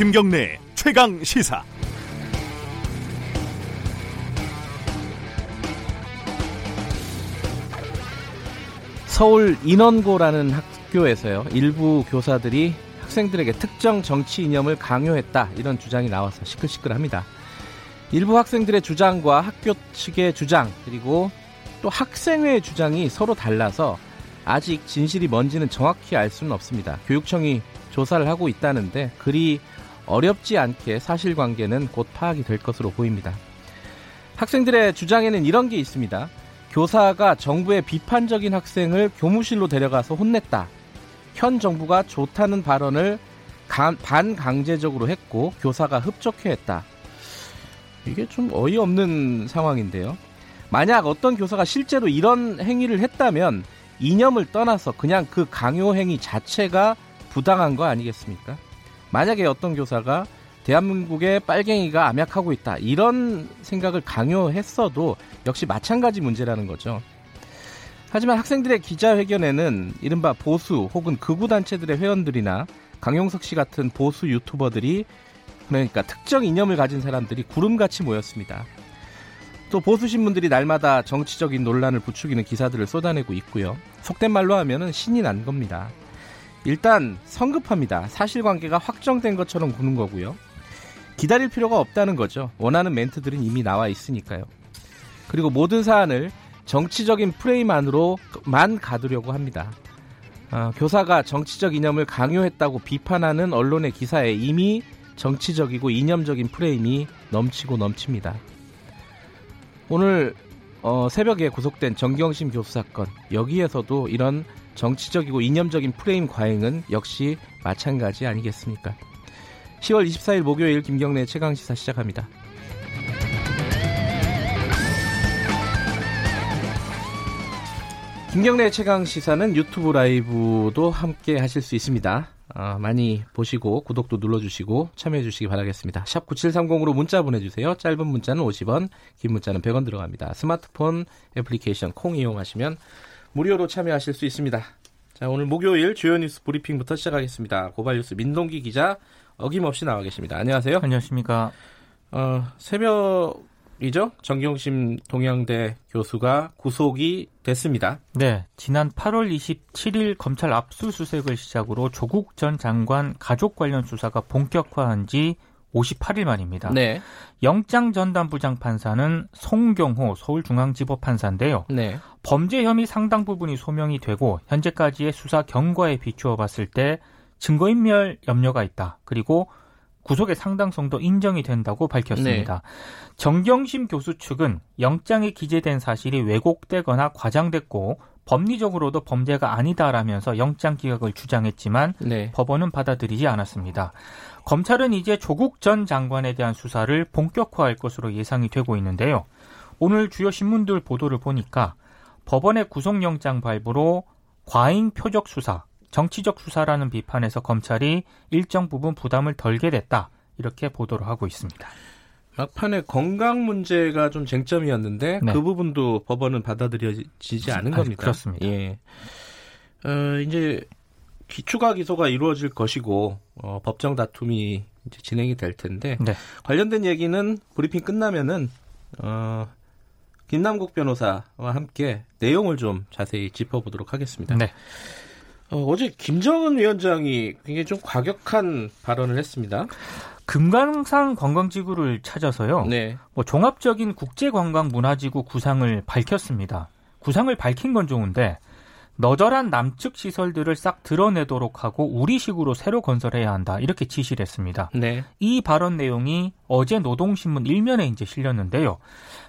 김경래 최강 시사. 서울 인원고라는 학교에서요 일부 교사들이 학생들에게 특정 정치 이념을 강요했다 이런 주장이 나와서 시끌시끌합니다. 일부 학생들의 주장과 학교 측의 주장 그리고 또 학생회의 주장이 서로 달라서 아직 진실이 뭔지는 정확히 알 수는 없습니다. 교육청이 조사를 하고 있다는데 그리 어렵지 않게 사실관계는 곧 파악이 될 것으로 보입니다. 학생들의 주장에는 이런 게 있습니다. 교사가 정부의 비판적인 학생을 교무실로 데려가서 혼냈다. 현 정부가 좋다는 발언을 반강제적으로 했고 교사가 흡족해 했다. 이게 좀 어이없는 상황인데요. 만약 어떤 교사가 실제로 이런 행위를 했다면 이념을 떠나서 그냥 그 강요 행위 자체가 부당한 거 아니겠습니까? 만약에 어떤 교사가 대한민국의 빨갱이가 암약하고 있다 이런 생각을 강요했어도 역시 마찬가지 문제라는 거죠. 하지만 학생들의 기자회견에는 이른바 보수 혹은 극우 단체들의 회원들이나 강용석 씨 같은 보수 유튜버들이 그러니까 특정 이념을 가진 사람들이 구름같이 모였습니다. 또 보수 신문들이 날마다 정치적인 논란을 부추기는 기사들을 쏟아내고 있고요. 속된 말로 하면은 신이 난 겁니다. 일단 성급합니다. 사실관계가 확정된 것처럼 구는 거고요. 기다릴 필요가 없다는 거죠. 원하는 멘트들은 이미 나와 있으니까요. 그리고 모든 사안을 정치적인 프레임 안으로만 가두려고 합니다. 어, 교사가 정치적 이념을 강요했다고 비판하는 언론의 기사에 이미 정치적이고 이념적인 프레임이 넘치고 넘칩니다. 오늘 어, 새벽에 구속된 정경심 교수 사건 여기에서도 이런 정치적이고 이념적인 프레임 과잉은 역시 마찬가지 아니겠습니까? 10월 24일 목요일 김경래 최강 시사 시작합니다. 김경래 최강 시사는 유튜브 라이브도 함께 하실 수 있습니다. 어, 많이 보시고 구독도 눌러주시고 참여해주시기 바라겠습니다. 샵 9730으로 문자 보내주세요. 짧은 문자는 50원, 긴 문자는 100원 들어갑니다. 스마트폰 애플리케이션 콩 이용하시면 무료로 참여하실 수 있습니다. 자, 오늘 목요일 주요 뉴스 브리핑부터 시작하겠습니다. 고발뉴스 민동기 기자 어김없이 나와 계십니다. 안녕하세요. 안녕하십니까. 어, 새벽 이죠? 정경심 동양대 교수가 구속이 됐습니다. 네, 지난 8월 27일 검찰 압수수색을 시작으로 조국 전 장관 가족 관련 수사가 본격화한 지 58일 만입니다. 네. 영장 전담 부장 판사는 송경호 서울중앙지법 판사인데요. 네. 범죄 혐의 상당 부분이 소명이 되고 현재까지의 수사 경과에 비추어 봤을 때 증거인멸 염려가 있다. 그리고 구속의 상당성도 인정이 된다고 밝혔습니다. 네. 정경심 교수 측은 영장에 기재된 사실이 왜곡되거나 과장됐고 법리적으로도 범죄가 아니다라면서 영장 기각을 주장했지만 네. 법원은 받아들이지 않았습니다. 검찰은 이제 조국 전 장관에 대한 수사를 본격화할 것으로 예상이 되고 있는데요. 오늘 주요 신문들 보도를 보니까 법원의 구속영장 발부로 과잉 표적 수사, 정치적 수사라는 비판에서 검찰이 일정 부분 부담을 덜게 됐다. 이렇게 보도를 하고 있습니다. 막판에 건강 문제가 좀 쟁점이었는데 네. 그 부분도 법원은 받아들여지지 않은 겁니다. 아, 그렇습니다. 예. 어, 이제 기초가 기소가 이루어질 것이고 어, 법정 다툼이 이제 진행이 될 텐데 네. 관련된 얘기는 브리핑 끝나면은 어, 김남국 변호사와 함께 내용을 좀 자세히 짚어보도록 하겠습니다. 네. 어, 어제 김정은 위원장이 굉장히 좀 과격한 발언을 했습니다. 금강산 관광지구를 찾아서요. 네. 뭐 종합적인 국제관광 문화지구 구상을 밝혔습니다. 구상을 밝힌 건 좋은데 너절한 남측 시설들을 싹 드러내도록 하고 우리식으로 새로 건설해야 한다 이렇게 지시를 했습니다. 네. 이 발언 내용이 어제 노동신문 일면에 이제 실렸는데요.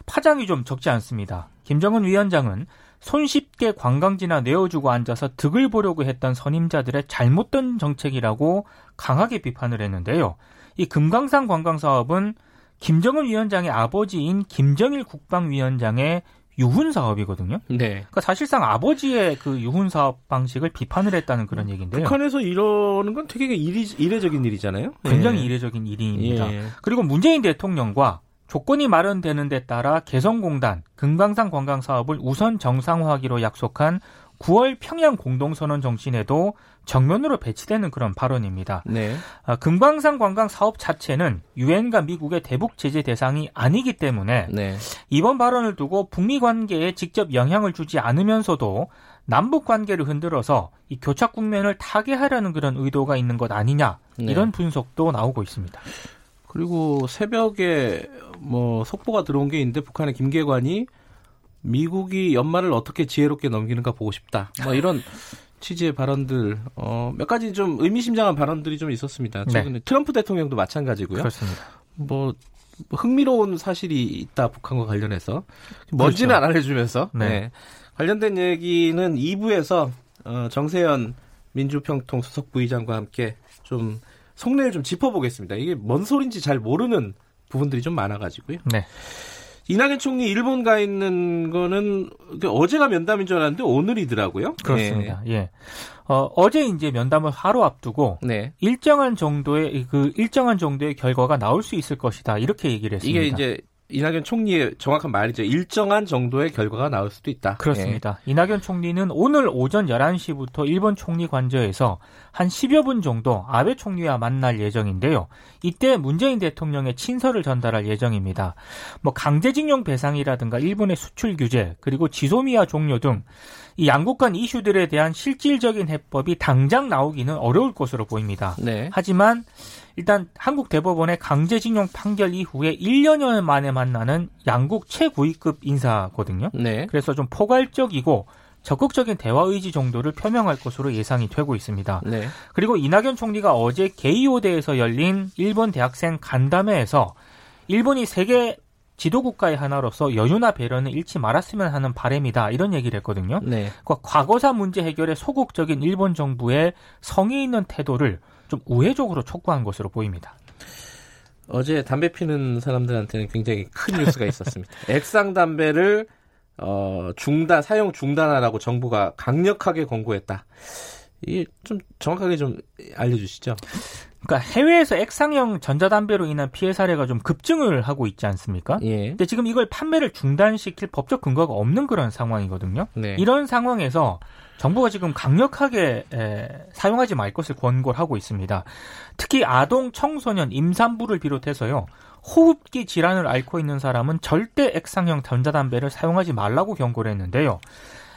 파장이 좀 적지 않습니다. 김정은 위원장은 손쉽게 관광지나 내어주고 앉아서 득을 보려고 했던 선임자들의 잘못된 정책이라고 강하게 비판을 했는데요. 이 금강산 관광 사업은 김정은 위원장의 아버지인 김정일 국방위원장의 유훈 사업이거든요. 네. 그러니까 사실상 아버지의 그 유훈 사업 방식을 비판을 했다는 그런 얘기인데요. 북한에서 이러는 건 되게 이리, 이례적인 일이잖아요. 굉장히 예. 이례적인 일입니다. 예. 그리고 문재인 대통령과 조건이 마련되는 데 따라 개성공단 금강산 관광 사업을 우선 정상화하기로 약속한 9월 평양 공동선언 정신에도 정면으로 배치되는 그런 발언입니다. 네. 아, 금광산 관광 사업 자체는 유엔과 미국의 대북 제재 대상이 아니기 때문에 네. 이번 발언을 두고 북미 관계에 직접 영향을 주지 않으면서도 남북 관계를 흔들어서 이 교착 국면을 타개하려는 그런 의도가 있는 것 아니냐 네. 이런 분석도 나오고 있습니다. 그리고 새벽에 뭐 속보가 들어온 게 있는데 북한의 김계관이 미국이 연말을 어떻게 지혜롭게 넘기는가 보고 싶다. 뭐 이런 취지의 발언들 어, 몇 가지 좀 의미심장한 발언들이 좀 있었습니다. 네. 최근에 네. 트럼프 대통령도 마찬가지고요. 그렇습니다. 뭐 흥미로운 사실이 있다 북한과 관련해서 뭔지는 그렇죠. 안 알려주면서 네. 네. 관련된 얘기는 2부에서 어, 정세현 민주평통 수석 부의장과 함께 좀 속내를 좀 짚어보겠습니다. 이게 뭔 소린지 잘 모르는 부분들이 좀 많아가지고요. 네. 이낙연 총리 일본 가 있는 거는 어제가 면담인 줄 알았는데 오늘이더라고요. 그렇습니다. 네. 예. 어, 어제 이제 면담을 하루 앞두고 네. 일정한 정도의 그 일정한 정도의 결과가 나올 수 있을 것이다 이렇게 얘기를 했습니다. 이게 이제 이낙연 총리의 정확한 말이죠. 일정한 정도의 결과가 나올 수도 있다. 그렇습니다. 예. 이낙연 총리는 오늘 오전 11시부터 일본 총리 관저에서 한 10여 분 정도 아베 총리와 만날 예정인데요. 이때 문재인 대통령의 친서를 전달할 예정입니다. 뭐 강제징용 배상이라든가 일본의 수출 규제 그리고 지소미아 종료 등 이 양국 간 이슈들에 대한 실질적인 해법이 당장 나오기는 어려울 것으로 보입니다. 네. 하지만 일단 한국 대법원의 강제징용 판결 이후에 1년여 만에 만나는 양국 최고위급 인사거든요. 네. 그래서 좀 포괄적이고 적극적인 대화 의지 정도를 표명할 것으로 예상이 되고 있습니다. 네. 그리고 이낙연 총리가 어제 게이오대에서 열린 일본 대학생 간담회에서 일본이 세계 지도국가의 하나로서 여유나 배려는 잃지 말았으면 하는 바램이다 이런 얘기를 했거든요. 네. 그러니까 과거사 문제 해결에 소극적인 일본 정부의 성의 있는 태도를 좀 우회적으로 촉구한 것으로 보입니다. 어제 담배 피는 사람들한테는 굉장히 큰 뉴스가 있었습니다. 액상 담배를 어, 중단 사용 중단하라고 정부가 강력하게 권고했다. 이게 좀 정확하게 좀 알려주시죠. 그러니까 해외에서 액상형 전자담배로 인한 피해 사례가 좀 급증을 하고 있지 않습니까? 예. 근데 지금 이걸 판매를 중단시킬 법적 근거가 없는 그런 상황이거든요. 네. 이런 상황에서 정부가 지금 강력하게 에, 사용하지 말 것을 권고를 하고 있습니다. 특히 아동, 청소년, 임산부를 비롯해서요. 호흡기 질환을 앓고 있는 사람은 절대 액상형 전자담배를 사용하지 말라고 경고를 했는데요.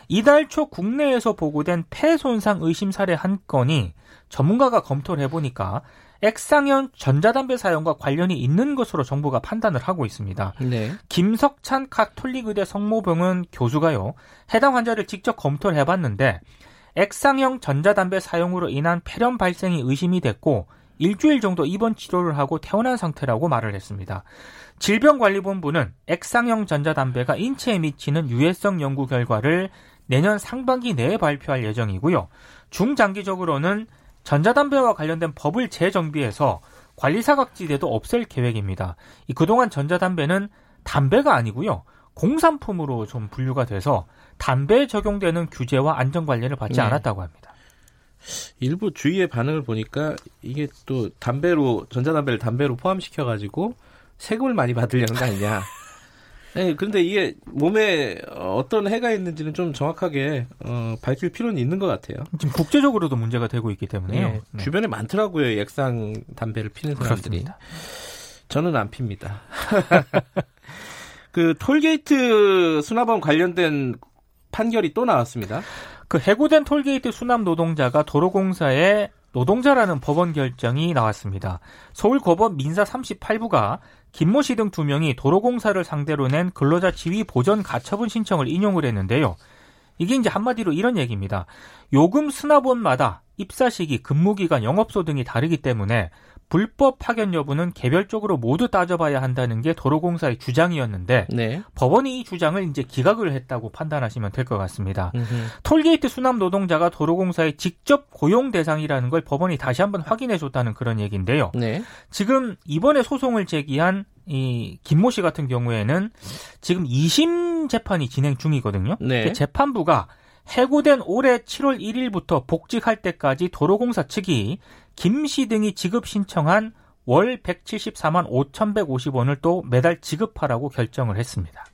이달 초 국내에서 보고된 폐 손상 의심 사례 한 건이 전문가가 검토를 해보니까 액상형 전자담배 사용과 관련이 있는 것으로 정부가 판단을 하고 있습니다. 네. 김석찬 카톨릭의대 성모병원 교수가요, 해당 환자를 직접 검토를 해봤는데, 액상형 전자담배 사용으로 인한 폐렴 발생이 의심이 됐고, 일주일 정도 입원 치료를 하고 퇴원한 상태라고 말을 했습니다. 질병관리본부는 액상형 전자담배가 인체에 미치는 유해성 연구 결과를 내년 상반기 내에 발표할 예정이고요. 중장기적으로는 전자담배와 관련된 법을 재정비해서 관리사각지대도 없앨 계획입니다. 이 그동안 전자담배는 담배가 아니고요. 공산품으로 좀 분류가 돼서 담배에 적용되는 규제와 안전관리를 받지 네. 않았다고 합니다. 일부 주위의 반응을 보니까 이게 또 담배로 전자담배를 담배로 포함시켜 가지고 세금을 많이 받으려는 거 아니냐. 네, 그런데 이게 몸에 어떤 해가 있는지는 좀 정확하게 어, 밝힐 필요는 있는 것 같아요. 지금 국제적으로도 문제가 되고 있기 때문에요. 네, 네. 주변에 많더라고요. 액상 담배를 피는 사람들이. 그렇습니다. 저는 안 핍니다. 그 톨게이트 수납원 관련된 판결이 또 나왔습니다. 그 해고된 톨게이트 수납 노동자가 도로공사에 노동자라는 법원 결정이 나왔습니다. 서울고법 민사 38부가 김모 씨 등 두 명이 도로공사를 상대로 낸 근로자 지위 보전 가처분 신청을 인용을 했는데요. 이게 이제 한마디로 이런 얘기입니다. 요금 수납원마다 입사 시기, 근무기간, 영업소 등이 다르기 때문에 불법 파견 여부는 개별적으로 모두 따져봐야 한다는 게 도로공사의 주장이었는데 네. 법원이 이 주장을 이제 기각을 했다고 판단하시면 될 것 같습니다. 음흠. 톨게이트 수납 노동자가 도로공사의 직접 고용 대상이라는 걸 법원이 다시 한번 확인해 줬다는 그런 얘기인데요. 네. 지금 이번에 소송을 제기한 이 김모 씨 같은 경우에는 지금 2심 재판이 진행 중이거든요. 네. 재판부가 해고된 올해 7월 1일부터 복직할 때까지 도로공사 측이 김 씨 등이 지급 신청한 월 174만 5,150원을 또 매달 지급하라고 결정을 했습니다.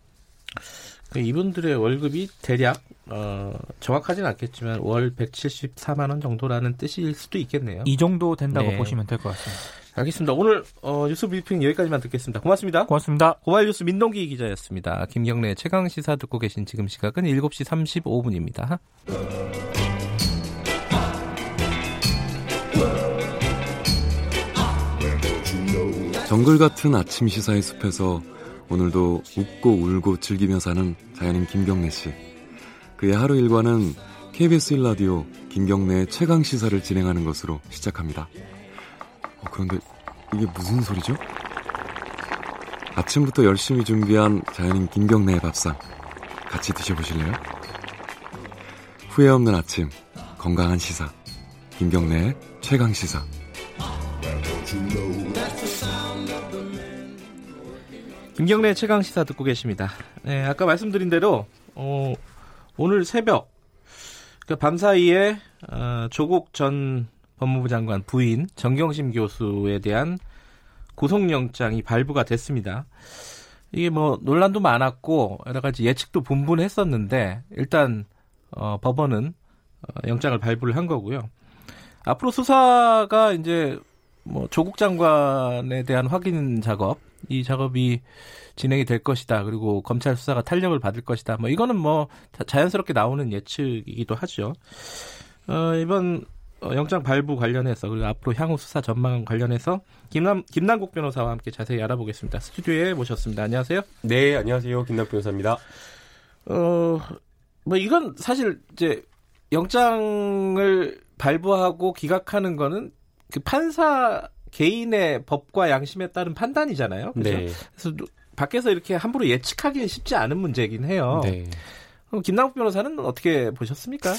이분들의 월급이 대략 어, 정확하진 않겠지만 월 174만 원 정도라는 뜻일 수도 있겠네요. 이 정도 된다고 네. 보시면 될 것 같습니다. 알겠습니다. 오늘 어, 뉴스 브리핑 여기까지만 듣겠습니다. 고맙습니다. 고맙습니다. 고발 뉴스 민동기 기자였습니다. 김경래 최강 시사 듣고 계신 지금 시각은 7시 35분입니다. 정글 같은 아침 시사의 숲에서 오늘도 웃고 울고 즐기며 사는 자연인 김경래 씨. 그의 하루 일과는 KBS 1라디오 김경래의 최강 시사를 진행하는 것으로 시작합니다. 어, 그런데 이게 무슨 소리죠? 아침부터 열심히 준비한 자연인 김경래의 밥상 같이 드셔보실래요? 후회 없는 아침 건강한 시사 김경래의 최강 시사 김경래 최강 시사 듣고 계십니다. 네, 아까 말씀드린 대로 어, 오늘 새벽 그 밤사이에 어, 조국 전 법무부 장관 부인 정경심 교수에 대한 구속영장이 발부가 됐습니다. 이게 뭐 논란도 많았고 여러 가지 예측도 분분했었는데 일단 어, 법원은 어, 영장을 발부를 한 거고요. 앞으로 수사가 이제 뭐 조국 장관에 대한 확인 작업 이 작업이 진행이 될 것이다. 그리고 검찰 수사가 탄력을 받을 것이다. 뭐 이거는 뭐 자연스럽게 나오는 예측이기도 하죠. 어, 이번 어, 영장 발부 관련해서 그리고 앞으로 향후 수사 전망 관련해서 김남 김남국 변호사와 함께 자세히 알아보겠습니다. 스튜디오에 모셨습니다. 안녕하세요. 네, 안녕하세요. 김남국 변호사입니다. 어, 뭐 이건 사실 이제 영장을 발부하고 기각하는 거는 그 판사 개인의 법과 양심에 따른 판단이잖아요. 그렇죠? 네. 그래서 밖에서 이렇게 함부로 예측하기 쉽지 않은 문제이긴 해요. 네. 그럼 김남국 변호사는 어떻게 보셨습니까?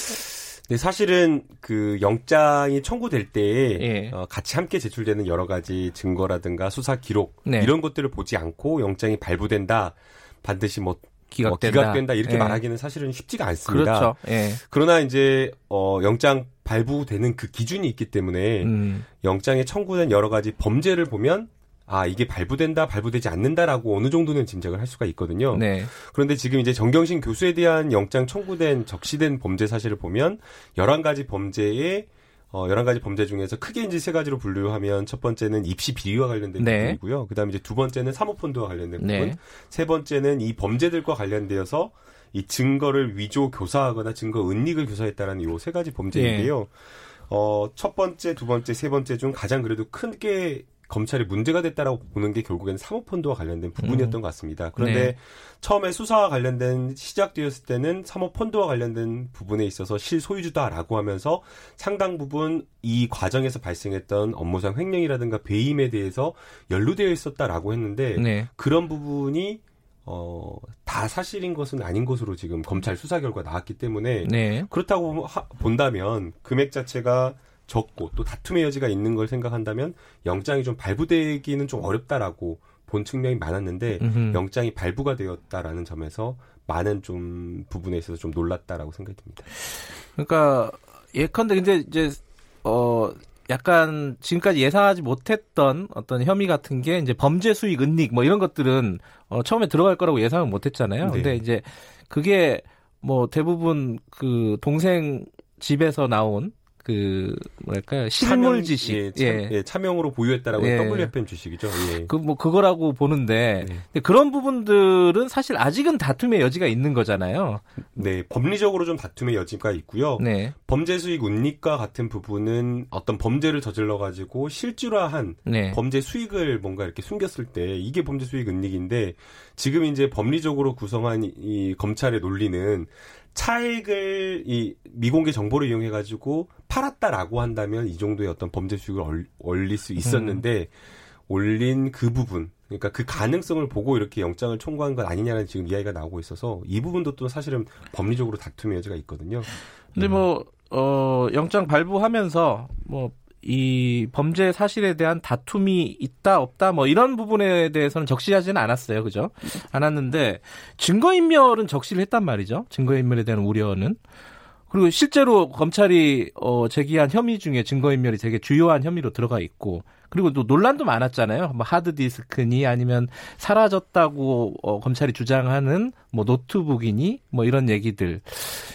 네, 사실은 그 영장이 청구될 때 예. 어, 같이 함께 제출되는 여러 가지 증거라든가 수사 기록 네. 이런 것들을 보지 않고 영장이 발부된다 반드시 뭐 기각된다, 뭐 기각된다 이렇게 예. 말하기는 사실은 쉽지가 않습니다. 그렇죠. 예. 그러나 이제 어 영장 발부되는 그 기준이 있기 때문에 음. 영장에 청구된 여러 가지 범죄를 보면 아 이게 발부된다 발부되지 않는다라고 어느 정도는 짐작을 할 수가 있거든요. 네. 그런데 지금 이제 정경심 교수에 대한 영장 청구된 적시된 범죄 사실을 보면 열한 가지 범죄에 어, 11가지 범죄 중에서 크게 이제 세 가지로 분류하면 첫 번째는 입시 비리와 관련된 네. 부분이고요. 그 다음에 이제 두 번째는 사모펀드와 관련된 네. 부분. 세 번째는 이 범죄들과 관련되어서 이 증거를 위조 교사하거나 증거 은닉을 교사했다라는 요 세 가지 범죄인데요. 네. 어, 첫 번째, 두 번째, 세 번째 중 가장 그래도 크게 검찰이 문제가 됐다라고 보는 게 결국엔 사모펀드와 관련된 부분이었던 음. 것 같습니다. 그런데 네. 처음에 수사와 관련된 시작되었을 때는 사모펀드와 관련된 부분에 있어서 실소유주다라고 하면서 상당 부분 이 과정에서 발생했던 업무상 횡령이라든가 배임에 대해서 연루되어 있었다라고 했는데 네. 그런 부분이 어, 다 사실인 것은 아닌 것으로 지금 검찰 수사 결과 나왔기 때문에 네. 그렇다고 하, 본다면 금액 자체가 적고 또 다툼의 여지가 있는 걸 생각한다면 영장이 좀 발부되기는 좀 어렵다라고 본 측면이 많았는데 음흠. 영장이 발부가 되었다라는 점에서 많은 좀 부분에 있어서 좀 놀랐다라고 생각이 듭니다. 그러니까 예컨대 근데 이제 어 약간 지금까지 예상하지 못했던 어떤 혐의 같은 게 이제 범죄 수익 은닉 뭐 이런 것들은 어 처음에 들어갈 거라고 예상을 못 했잖아요. 네. 근데 이제 그게 뭐 대부분 그 동생 집에서 나온 그 뭐랄까요 실물 지식 예, 참, 예. 예, 차명으로 보유했다라고 예. WFM 주식이죠. 예. 그뭐 그거라고 보는데 네. 근데 그런 부분들은 사실 아직은 다툼의 여지가 있는 거잖아요. 네, 법리적으로 좀 다툼의 여지가 있고요. 네. 범죄 수익 운익과 같은 부분은 어떤 범죄를 저질러 가지고 실질화한 네. 범죄 수익을 뭔가 이렇게 숨겼을 때 이게 범죄 수익 은닉인데 지금 이제 법리적으로 구성한 이, 이 검찰의 논리는 차액을 이 미공개 정보를 이용해 가지고 팔았다라고 한다면 이 정도의 어떤 범죄 수익을 올릴 수 있었는데 음. 올린 그 부분 그러니까 그 가능성을 보고 이렇게 영장을 청구한 것 아니냐는 지금 이야기가 나오고 있어서 이 부분도 또 사실은 법리적으로 다툼의 여지가 있거든요. 근데 뭐, 어, 영장 발부하면서 뭐, 이 범죄 사실에 대한 다툼이 있다 없다 뭐 이런 부분에 대해서는 적시하지는 않았어요. 그죠? 않았는데 증거 인멸은 적시를 했단 말이죠. 증거 인멸에 대한 우려는. 그리고 실제로 검찰이 어, 제기한 혐의 중에 증거 인멸이 되게 주요한 혐의로 들어가 있고 그리고 또 논란도 많았잖아요. 뭐 하드 디스크니 아니면 사라졌다고 어, 검찰이 주장하는 뭐 노트북이니 뭐 이런 얘기들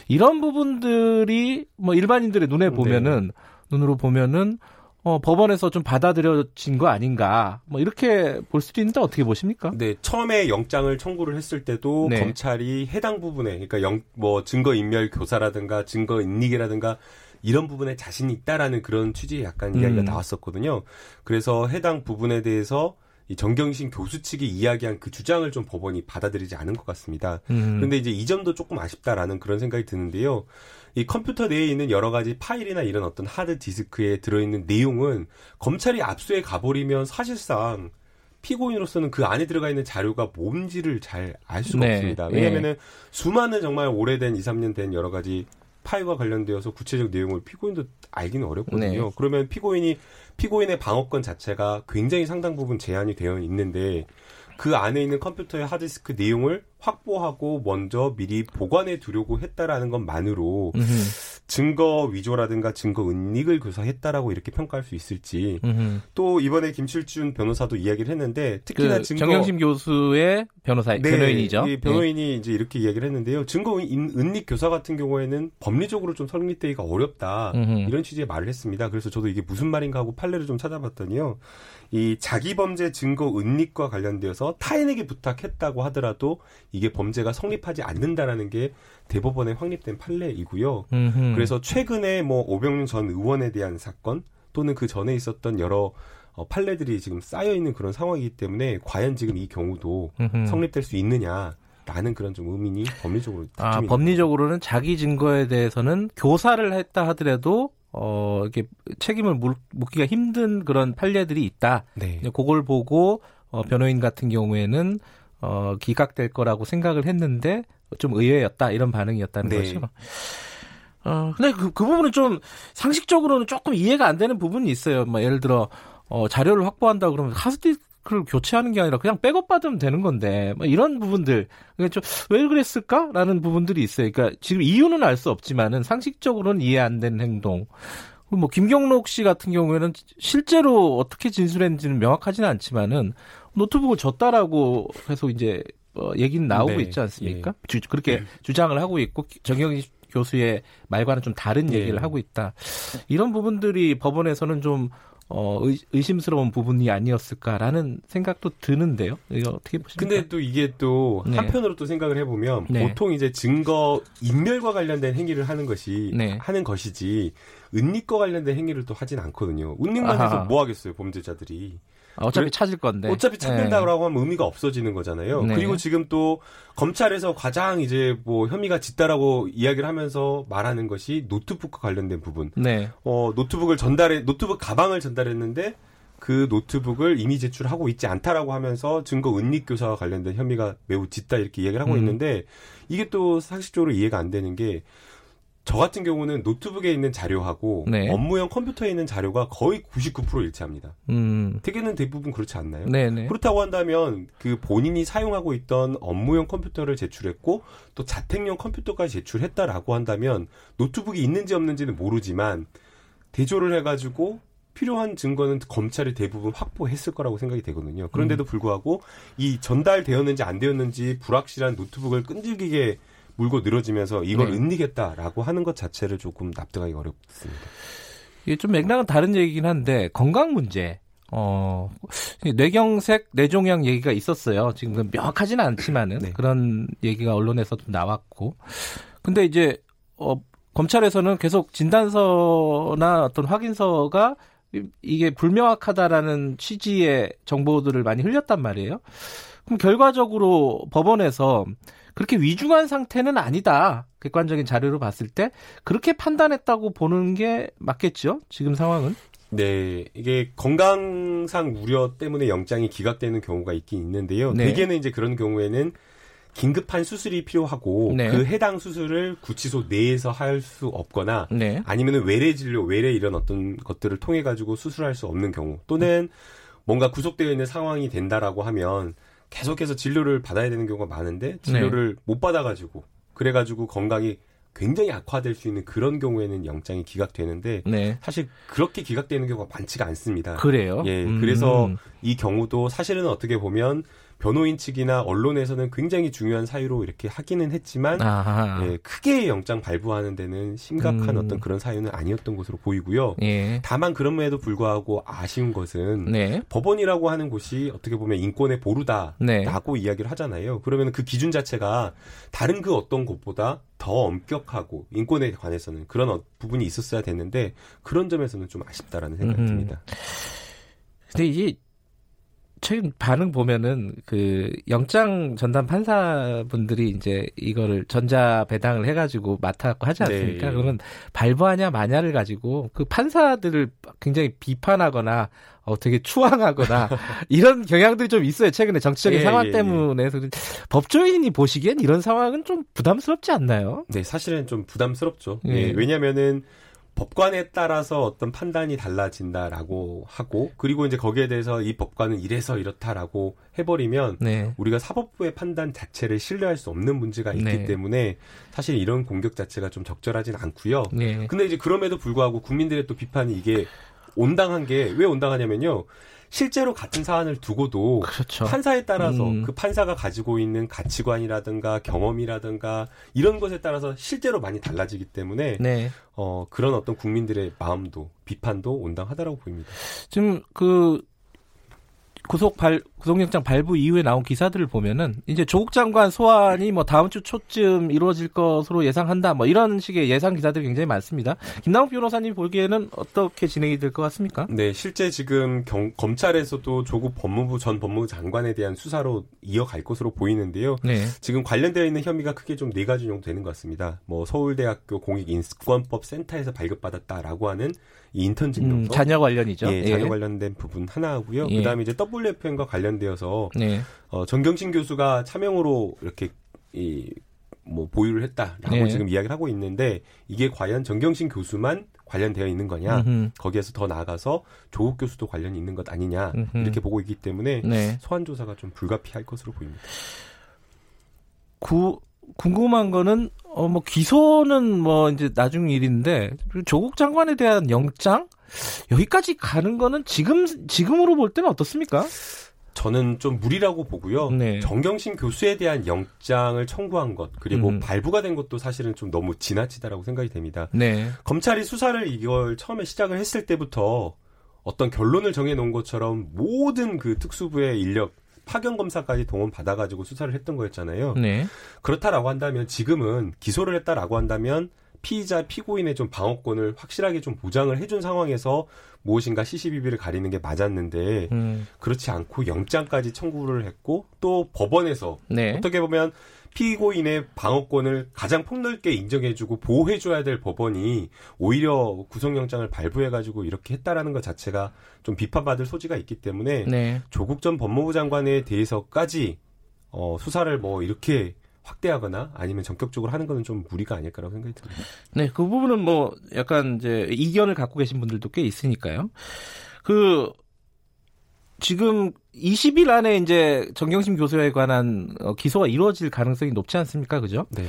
이런 부분들이 뭐 일반인들의 눈에 보면은 네. 눈으로 보면은 어, 법원에서 좀 받아들여진 거 아닌가 뭐 이렇게 볼 수도 있는데 어떻게 보십니까? 네 처음에 영장을 청구를 했을 때도 네. 검찰이 해당 부분에 그러니까 영, 뭐 증거 인멸 교사라든가 증거 인닉이라든가 이런 부분에 자신이 있다라는 그런 취지의 약간 이야기가 음. 나왔었거든요. 그래서 해당 부분에 대해서 이 정경심 교수 측이 이야기한 그 주장을 좀 법원이 받아들이지 않은 것 같습니다. 음. 그런데 이제 이 점도 조금 아쉽다라는 그런 생각이 드는데요. 이 컴퓨터 내에 있는 여러 가지 파일이나 이런 어떤 하드 디스크에 들어있는 내용은 검찰이 압수해 가버리면 사실상 피고인으로서는 그 안에 들어가 있는 자료가 뭔지를 잘 알 수가 네. 없습니다. 왜냐면은 네. 수많은 정말 오래된 2, 3년 된 여러 가지 파일과 관련되어서 구체적 내용을 피고인도 알기는 어렵거든요. 네. 그러면 피고인이 피고인의 방어권 자체가 굉장히 상당 부분 제한이 되어 있는데 그 안에 있는 컴퓨터의 하드디스크 내용을 확보하고 먼저 미리 보관해 두려고 했다라는 것만으로 음흠. 증거 위조라든가 증거 은닉을 교사했다라고 이렇게 평가할 수 있을지 음흠. 또 이번에 김칠준 변호사도 이야기를 했는데 특히나 그 증거 정경심 교수의 변호사 네, 변호인이죠. 이 변호인이 네. 이제 이렇게 이야기를 했는데요. 증거 은닉 교사 같은 경우에는 법리적으로 좀 성립되기가 어렵다 음흠. 이런 취지의 말을 했습니다. 그래서 저도 이게 무슨 말인가 하고 판례를 좀 찾아봤더니요. 이 자기 범죄 증거 은닉과 관련되어서 타인에게 부탁했다고 하더라도 이게 범죄가 성립하지 않는다라는 게 대법원에 확립된 판례이고요. 음흠. 그래서 최근에 뭐 오병윤 전 의원에 대한 사건 또는 그 전에 있었던 여러 어, 판례들이 지금 쌓여 있는 그런 상황이기 때문에 과연 지금 이 경우도 음흠. 성립될 수 있느냐 라는 그런 좀 의문이 법리적으로 아, 법리적으로는 자기 증거에 대해서는 교사를 했다 하더라도 어, 이렇게 책임을 물, 묻기가 힘든 그런 판례들이 있다. 네. 그걸 보고 어, 변호인 같은 경우에는 어, 기각될 거라고 생각을 했는데 좀 의외였다 이런 반응이었다는 네. 거죠. 어, 근데 그, 그 부분은 좀 상식적으로는 조금 이해가 안 되는 부분이 있어요. 뭐 예를 들어 어, 자료를 확보한다 그러면 하스디 그걸 교체하는 게 아니라 그냥 백업 받으면 되는 건데 뭐 이런 부분들 그러니까 좀왜 그랬을까라는 부분들이 있어요. 그러니까 지금 이유는 알 수 없지만은 상식적으로는 이해 안 되는 행동. 뭐 김경록 씨 같은 경우에는 실제로 어떻게 진술했는지는 명확하지는 않지만은 노트북을 줬다라고 해서 이제 어, 얘기는 나오고 네. 있지 않습니까? 예. 주, 그렇게 네. 주장을 하고 있고 정경 교수의 말과는 좀 다른 네. 얘기를 하고 있다. 이런 부분들이 법원에서는 좀 어, 의, 심스러운 부분이 아니었을까라는 생각도 드는데요. 이거 어떻게 보십니까? 근데 또 이게 또 네. 한편으로 또 생각을 해보면 네. 보통 이제 증거 인멸과 관련된 행위를 하는 것이 네. 하는 것이지 은닉과 관련된 행위를 또 하진 않거든요. 은닉만 해서 뭐 하겠어요 범죄자들이. 어차피 찾을 건데. 어차피 찾는다고 네. 하면 의미가 없어지는 거잖아요. 네. 그리고 지금 또 검찰에서 가장 이제 뭐 혐의가 짙다라고 이야기를 하면서 말하는 것이 노트북과 관련된 부분. 네. 어, 노트북을 전달해, 노트북 가방을 전달했는데 그 노트북을 이미 제출하고 있지 않다라고 하면서 증거 은닉 교사와 관련된 혐의가 매우 짙다 이렇게 이야기를 하고 음. 있는데 이게 또 상식적으로 이해가 안 되는 게 저 같은 경우는 노트북에 있는 자료하고 네. 업무용 컴퓨터에 있는 자료가 거의 99% 일치합니다. 음. 대개는 대부분 그렇지 않나요? 네네. 네. 그렇다고 한다면 그 본인이 사용하고 있던 업무용 컴퓨터를 제출했고 또 자택용 컴퓨터까지 제출했다라고 한다면 노트북이 있는지 없는지는 모르지만 대조를 해가지고 필요한 증거는 검찰이 대부분 확보했을 거라고 생각이 되거든요. 그런데도 음. 불구하고 이 전달되었는지 안 되었는지 불확실한 노트북을 끈질기게 물고 늘어지면서 이걸 네. 은닉했다라고 하는 것 자체를 조금 납득하기 어렵습니다. 이게 좀 맥락은 다른 얘기긴 한데 건강 문제. 어, 뇌경색, 뇌종양 얘기가 있었어요. 지금 명확하지는 않지만은 네. 그런 얘기가 언론에서도 나왔고. 근데 이제 어, 검찰에서는 계속 진단서나 어떤 확인서가 이게 불명확하다라는 취지의 정보들을 많이 흘렸단 말이에요. 그럼 결과적으로 법원에서 그렇게 위중한 상태는 아니다. 객관적인 자료로 봤을 때 그렇게 판단했다고 보는 게 맞겠죠. 지금 상황은. 네, 이게 건강상 우려 때문에 영장이 기각되는 경우가 있긴 있는데요. 네. 대개는 이제 그런 경우에는 긴급한 수술이 필요하고 네. 그 해당 수술을 구치소 내에서 할 수 없거나 네. 아니면 외래 진료, 외래 이런 어떤 것들을 통해 가지고 수술할 수 없는 경우 또는 뭔가 구속되어 있는 상황이 된다라고 하면 계속해서 진료를 받아야 되는 경우가 많은데 진료를 네. 못 받아가지고 그래가지고 건강이 굉장히 악화될 수 있는 그런 경우에는 영장이 기각되는데 네. 사실 그렇게 기각되는 경우가 많지가 않습니다. 그래요? 예. 음. 그래서 이 경우도 사실은 어떻게 보면 변호인 측이나 언론에서는 굉장히 중요한 사유로 이렇게 하기는 했지만 예, 크게 영장 발부하는 데는 심각한 음. 어떤 그런 사유는 아니었던 것으로 보이고요. 예. 다만 그럼에도 불구하고 아쉬운 것은 네. 법원이라고 하는 곳이 어떻게 보면 인권의 보루다라고 네. 이야기를 하잖아요. 그러면 그 기준 자체가 다른 그 어떤 곳보다 더 엄격하고 인권에 관해서는 그런 어, 부분이 있었어야 됐는데 그런 점에서는 좀 아쉽다라는 생각이 음. 듭니다. 근데 이게 최근 반응 보면은 그 영장 전담 판사분들이 이제 이거를 전자 배당을 해가지고 맡아갖고 하지 않습니까? 네. 그러면 발부하냐 마냐를 가지고 그 판사들을 굉장히 비판하거나 어, 되게 추앙하거나 이런 경향들이 좀 있어요. 최근에 정치적인 예, 상황 예, 예. 때문에. 예. 법조인이 보시기엔 이런 상황은 좀 부담스럽지 않나요? 네, 사실은 좀 부담스럽죠. 예. 예 왜냐면은 법관에 따라서 어떤 판단이 달라진다라고 하고 그리고 이제 거기에 대해서 이 법관은 이래서 이렇다라고 해버리면 네. 우리가 사법부의 판단 자체를 신뢰할 수 없는 문제가 있기 네. 때문에 사실 이런 공격 자체가 좀 적절하진 않고요. 네. 근데 이제 그럼에도 불구하고 국민들의 또 비판이 이게 온당한 게 왜 온당하냐면요. 실제로 같은 사안을 두고도 그렇죠. 판사에 따라서 음. 그 판사가 가지고 있는 가치관이라든가 경험이라든가 이런 것에 따라서 실제로 많이 달라지기 때문에 네. 어, 그런 어떤 국민들의 마음도 비판도 온당하다라고 보입니다. 지금 그 구속 발 구속영장 발부 이후에 나온 기사들을 보면은 이제 조국 장관 소환이 뭐 다음 주 초쯤 이루어질 것으로 예상한다. 뭐 이런 식의 예상 기사들이 굉장히 많습니다. 김남욱 변호사님 보기에는 어떻게 진행이 될 것 같습니까? 네, 실제 지금 경, 검찰에서도 조국 법무부 전 법무부 장관에 대한 수사로 이어갈 것으로 보이는데요. 네. 지금 관련되어 있는 혐의가 크게 좀 네 가지 정도 되는 것 같습니다. 뭐 서울대학교 공익인권법 센터에서 발급받았다라고 하는 인턴 증명서 음, 자녀 관련이죠. 예, 자녀 예. 관련된 부분 하나 하고요. 예. 그다음에 이제 WFM과 관련되어서 네. 어, 정경심 교수가 차명으로 이렇게 이 뭐 보유를 했다라고 네. 지금 이야기를 하고 있는데 이게 과연 정경심 교수만 관련되어 있는 거냐 음흠. 거기에서 더 나아가서 조국 교수도 관련이 있는 것 아니냐 음흠. 이렇게 보고 있기 때문에 네. 소환 조사가 좀 불가피할 것으로 보입니다. 구 궁금한 거는 어 뭐 기소는 뭐 이제 나중 일인데 조국 장관에 대한 영장 여기까지 가는 거는 지금 지금으로 볼 때는 어떻습니까? 저는 좀 무리라고 보고요. 네. 정경심 교수에 대한 영장을 청구한 것 그리고 음. 발부가 된 것도 사실은 좀 너무 지나치다라고 생각이 됩니다. 네. 검찰이 수사를 이걸 처음에 시작을 했을 때부터 어떤 결론을 정해 놓은 것처럼 모든 그 특수부의 인력 파견 검사까지 동원 받아가지고 수사를 했던 거였잖아요. 네. 그렇다라고 한다면 지금은 기소를 했다라고 한다면 피의자 피고인의 좀 방어권을 확실하게 좀 보장을 해준 상황에서 무엇인가 시시비비를 가리는 게 맞았는데 음. 그렇지 않고 영장까지 청구를 했고 또 법원에서 네. 어떻게 보면 피고인의 방어권을 가장 폭넓게 인정해주고 보호해줘야 될 법원이 오히려 구속영장을 발부해가지고 이렇게 했다라는 것 자체가 좀 비판받을 소지가 있기 때문에 네. 조국 전 법무부 장관에 대해서까지 어, 수사를 뭐 이렇게 확대하거나 아니면 전격적으로 하는 거는 좀 무리가 아닐까라고 생각이 듭니다. 네, 그 부분은 뭐 약간 이제 이견을 갖고 계신 분들도 꽤 있으니까요. 그 지금 20일 안에 이제 정경심 교수에 관한 어, 기소가 이루어질 가능성이 높지 않습니까? 그죠? 네.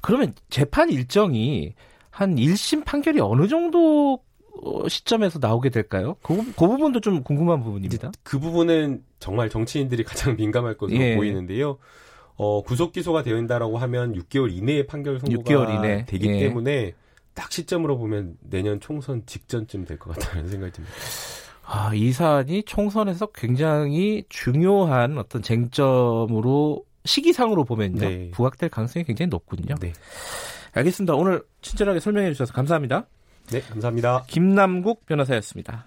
그러면 재판 일정이 한 1심 판결이 어느 정도 어, 시점에서 나오게 될까요? 그, 그 부분도 좀 궁금한 부분입니다. 그 부분은 정말 정치인들이 가장 민감할 것으로 예. 보이는데요. 어, 구속 기소가 되어있다라고 하면 6개월 이내에 판결 선고가 6개월 이내. 되기 예. 때문에 딱 시점으로 보면 내년 총선 직전쯤 될 것 같다는 생각이 듭니다. 아, 이 사안이 총선에서 굉장히 중요한 어떤 쟁점으로 시기상으로 보면요. 네. 부각될 가능성이 굉장히 높군요. 네. 알겠습니다. 오늘 친절하게 설명해 주셔서 감사합니다. 네, 감사합니다. 김남국 변호사였습니다.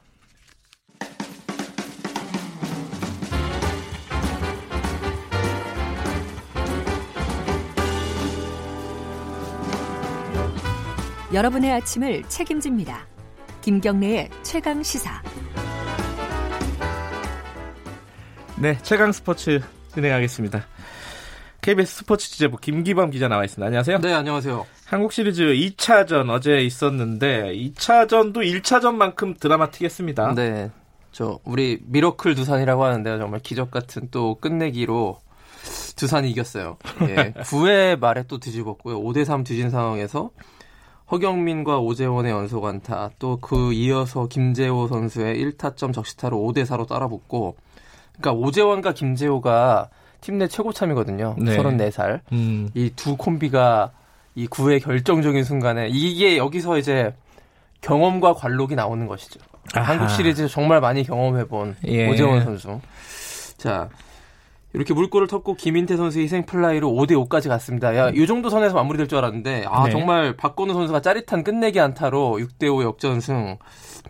여러분의 아침을 책임집니다. 김경래의 최강 시사. 네, 최강 스포츠 진행하겠습니다. KBS 스포츠 취재부 김기범 기자 나와 있습니다. 안녕하세요. 네, 안녕하세요. 한국 시리즈 2차전 어제 있었는데 2차전도 1차전만큼 드라마틱했습니다. 네. 저 우리 미러클 두산이라고 하는데요. 정말 기적 같은 또 끝내기로 두산이 이겼어요. 예. 9회 말에 또 뒤집었고요. 5대 3 뒤진 상황에서 허경민과 오재원의 연속 안타, 또 그 이어서 김재호 선수의 1타점 적시타로 5대 4로 따라붙고, 그러니까 오재원과 김재호가 팀 내 최고참이거든요. 네. 34살. 음. 이두 콤비가 이 9회 결정적인 순간에 이게 여기서 이제 경험과 관록이 나오는 것이죠. 아하. 한국 시리즈 정말 많이 경험해본 예. 오재원 선수. 자, 이렇게 물꼬를 텄고 김인태 선수 희생 플라이로 5대 5까지 갔습니다. 야, 이 정도 선에서 마무리될 줄 알았는데 아, 네. 정말 박건우 선수가 짜릿한 끝내기 안타로 6대 5 역전승.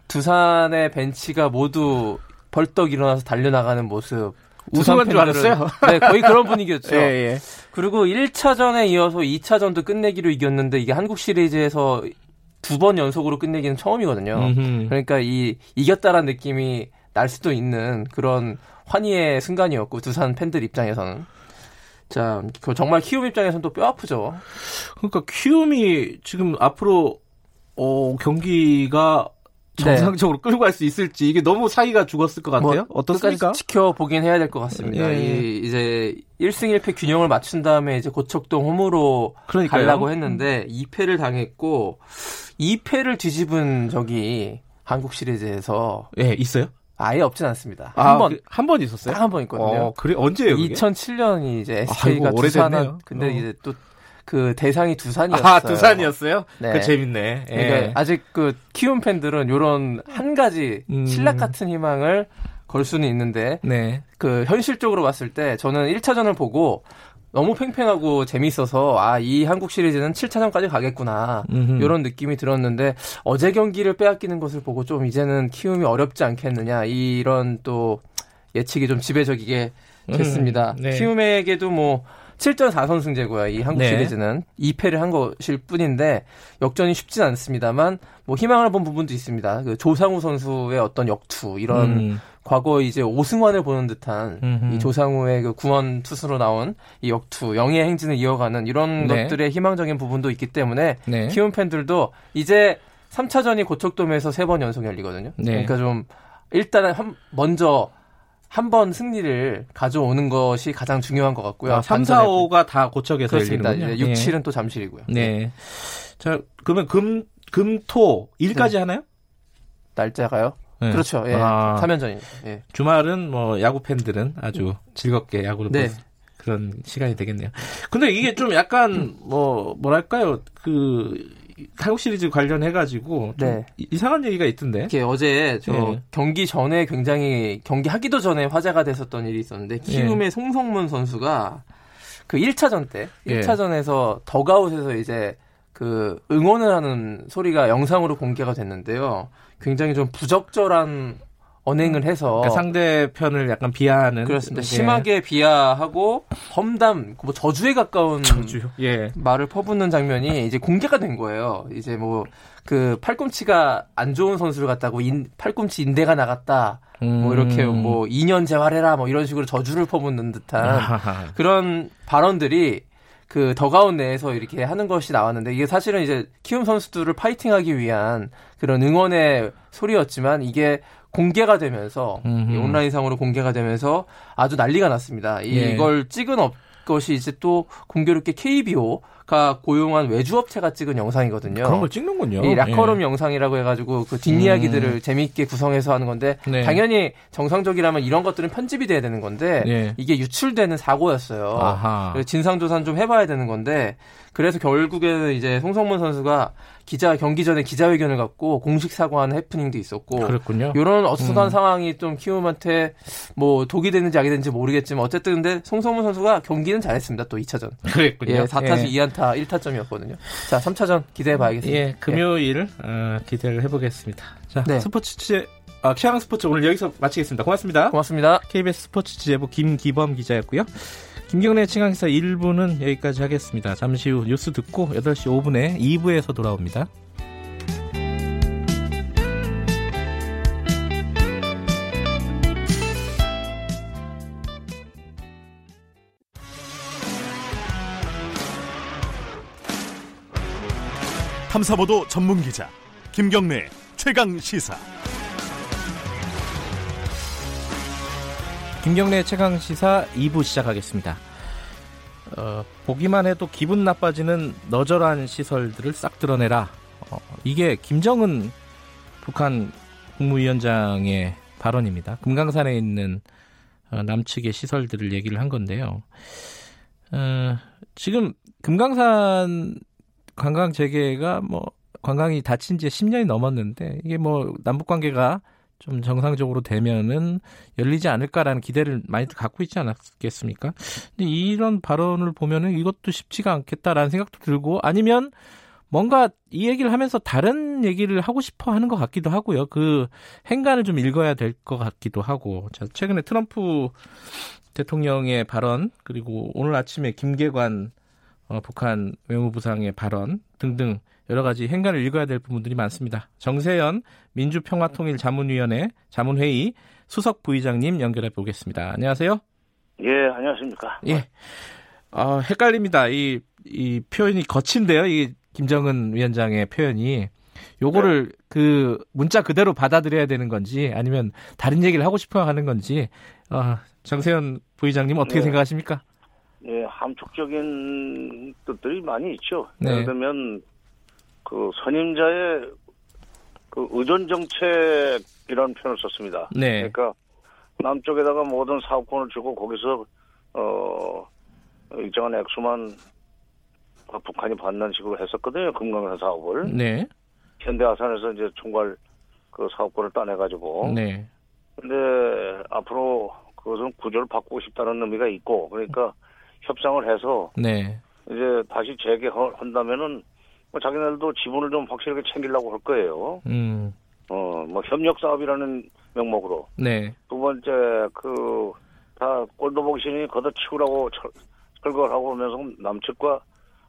두산의 벤치가 모두 벌떡 일어나서 달려나가는 모습. 우승한 줄 알았어요. 네, 거의 그런 분위기였죠. 예, 예. 그리고 1차전에 이어서 2차전도 끝내기로 이겼는데 이게 한국 시리즈에서 두 번 연속으로 끝내기는 처음이거든요. 음흠. 그러니까 이 이겼다라는 느낌이 날 수도 있는 그런 환희의 순간이었고 두산 팬들 입장에서는 자, 그 정말 키움 입장에서는 또 뼈 아프죠. 그러니까 키움이 지금 앞으로 어, 경기가 정상적으로 네. 끌고 갈 수 있을지 이게 너무 사이가 죽었을 것 같아요. 뭐, 어떻습니까? 지켜보긴 해야 될 것 같습니다. 예. 이, 이제 1승 1패 균형을 맞춘 다음에 이제 고척동 홈으로 그러니까요. 가려고 했는데 2패를 당했고 2패를 뒤집은 적이 한국 시리즈에서 예, 있어요? 아예 없진 않습니다. 아, 한 번, 그, 한번 있었어요? 한번 있거든요. 어, 그래, 언제예요? 그게? 2007년이 이제 SK가 아, 두산한, 근데 어. 이제 또 그 대상이 두산이었어요. 아, 두산이었어요? 네. 그 재밌네. 예. 그러니까 아직 그 키움 팬들은 요런 한 가지 음. 신락 같은 희망을 걸 수는 있는데 네. 그 현실적으로 봤을 때 저는 1차전을 보고 너무 팽팽하고 재밌어서 아 이 한국 시리즈는 7차전까지 가겠구나 음흠. 이런 느낌이 들었는데 어제 경기를 빼앗기는 것을 보고 좀 이제는 키움이 어렵지 않겠느냐 이런 또 예측이 좀 지배적이게 됐습니다. 음, 네. 키움에게도 뭐 7전 4선 승제고요. 이 한국 네. 시리즈는 2패를 한 것일 뿐인데 역전이 쉽진 않습니다만 뭐 희망을 본 부분도 있습니다. 그 조상우 선수의 어떤 역투 이런 음. 과거 이제 오승환을 보는 듯한 음흠. 이 조상우의 그 구원 투수로 나온 이 역투 영예 행진을 이어가는 이런 네. 것들의 희망적인 부분도 있기 때문에 네. 키움 팬들도 이제 3차전이 고척돔에서 세번 연속 열리거든요. 네. 그러니까 좀 일단은 한, 먼저 한 번 승리를 가져오는 것이 가장 중요한 것 같고요. 아, 3, 4, 5가 다 고척에서. 열리는군요. 6, 7은 또 잠실이고요. 네. 자, 그러면 금, 금, 토, 일까지 하나요? 날짜가요? 네. 그렇죠. 예. 아, 3연전이. 예. 주말은 뭐 야구 팬들은 아주 즐겁게 야구를 네. 그런 시간이 되겠네요. 근데 이게 좀 약간 뭐 뭐랄까요? 그 한국 시리즈 관련해 가지고 네. 이상한 얘기가 있던데. 이게 어제 저 네. 경기 전에 굉장히 경기 하기도 전에 화제가 됐었던 일이 있었는데 키움의 네. 송성문 선수가 그 1차전 때 1차전에서 더가웃에서 이제 그 응원을 하는 소리가 영상으로 공개가 됐는데요. 굉장히 좀 부적절한 언행을 해서 그러니까 상대편을 약간 비하하는 그렇습니다. 예. 심하게 비하하고 험담, 뭐 저주에 가까운 저주요? 예. 말을 퍼붓는 장면이 이제 공개가 된 거예요. 이제 뭐 그 팔꿈치가 안 좋은 선수를 갖다고 인, 팔꿈치 인대가 나갔다. 음. 뭐 이렇게 음. 뭐 2년 재활해라 뭐 이런 식으로 저주를 퍼붓는 듯한 그런 발언들이 그 더그아웃 내에서 이렇게 하는 것이 나왔는데 이게 사실은 이제 키움 선수들을 파이팅하기 위한 그런 응원의 소리였지만 이게 공개가 되면서 온라인상으로 공개가 되면서 아주 난리가 났습니다. 예. 이걸 찍은 업 것이 이제 또 공교롭게 KBO 가 고용한 외주업체가 찍은 영상이거든요. 그런 걸 찍는군요. 이 라커룸 예. 영상이라고 해가지고 그 뒷이야기들을 음. 재미있게 구성해서 하는 건데 네. 당연히 정상적이라면 이런 것들은 편집이 돼야 되는 건데 네. 이게 유출되는 사고였어요. 진상조사는 좀 해봐야 되는 건데 그래서 결국에는 이제 송성문 선수가 기자 경기 전에 기자회견을 갖고 공식 사과하는 해프닝도 있었고 그렇군요. 이런 어수선한 음. 상황이 좀 키움한테 뭐 독이 되는지 악이 되는지 모르겠지만 어쨌든 근데 송성문 선수가 경기는 잘했습니다. 또 2차전. 그랬군요. 예, 4타수 예. 2안타 1타점이었거든요. 자, 3차전 기대해 봐야겠습니다. 예, 금요일 예. 어, 기대를 해 보겠습니다. 자, 네. 스포츠 취재 아, 최양 스포츠 오늘 여기서 마치겠습니다. 고맙습니다. 고맙습니다. KBS 스포츠 취재부 김기범 기자였고요. 김경래 칭항기사 1부는 여기까지 하겠습니다. 잠시 후 뉴스 듣고 8시 5분에 2부에서 돌아옵니다. 탐사보도 전문 기자 김경래 최강 시사. 김경래 최강 시사 2부 시작하겠습니다. 어, 보기만 해도 기분 나빠지는 너절한 시설들을 싹 드러내라. 어, 이게 김정은 북한 국무위원장의 발언입니다. 금강산에 있는 어, 남측의 시설들을 얘기를 한 건데요. 어, 지금 금강산 관광 재개가 뭐 관광이 닫힌 지 10년이 넘었는데 이게 뭐 남북 관계가 좀 정상적으로 되면은 열리지 않을까라는 기대를 많이 갖고 있지 않았겠습니까? 근데 이런 발언을 보면은 이것도 쉽지가 않겠다라는 생각도 들고 아니면 뭔가 이 얘기를 하면서 다른 얘기를 하고 싶어 하는 것 같기도 하고요. 그 행간을 좀 읽어야 될 것 같기도 하고. 자, 최근에 트럼프 대통령의 발언 그리고 오늘 아침에 김계관 어, 북한 외무부상의 발언 등등 여러 가지 행간을 읽어야 될 부분들이 많습니다. 정세현 민주평화통일자문위원회 자문회의 수석 부의장님 연결해 보겠습니다. 안녕하세요. 예, 안녕하십니까. 예. 어, 헷갈립니다. 이, 이 표현이 거친데요. 이 김정은 위원장의 표현이. 요거를 네. 그 문자 그대로 받아들여야 되는 건지 아니면 다른 얘기를 하고 싶어 하는 건지 어, 정세현 부의장님 어떻게 네. 생각하십니까? 네, 함축적인 뜻들이 많이 있죠. 네. 예를 들면 그 선임자의 그 의존 정책이라는 표현을 썼습니다. 네. 그러니까 남쪽에다가 모든 사업권을 주고 거기서 어 일정한 액수만 북한이 받는 식으로 했었거든요. 금강산 사업을. 네. 현대아산에서 이제 총괄 그 사업권을 따내가지고. 네. 근데 앞으로 그것은 구조를 바꾸고 싶다는 의미가 있고 그러니까 협상을 해서 네. 이제 다시 재개한다면은 뭐 자기네들도 지분을 좀 확실하게 챙기려고 할 거예요. 음. 어, 뭐 협력 사업이라는 명목으로. 네. 두 번째 그 다 꼴도 보기 싫으니 걷어치우라고 철, 철거를 하고 오면서 남측과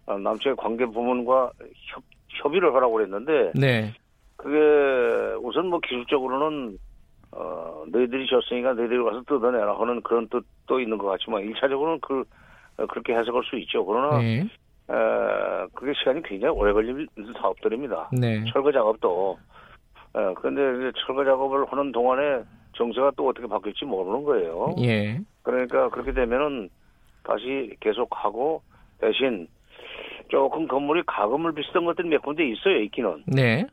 아, 남측의 관계 부문과 협, 협의를 하라고 그랬는데. 네. 그게 우선 뭐 기술적으로는 어 너희들이 졌으니까 너희들이 와서 뜯어내라 하는 그런 뜻도 있는 것 같지만 일차적으로는 그 그렇게 해석할 수 있죠. 그러나 네. 에, 그게 시간이 굉장히 오래 걸리는 사업들입니다. 네. 철거 작업도. 에, 그런데 이제 철거 작업을 하는 동안에 정세가 또 어떻게 바뀔지 모르는 거예요. 예. 그러니까 그렇게 되면은 다시 계속하고 대신 조금 건물이 가금을 비슷한 것들이 몇 군데 있어요, 있기는. 네.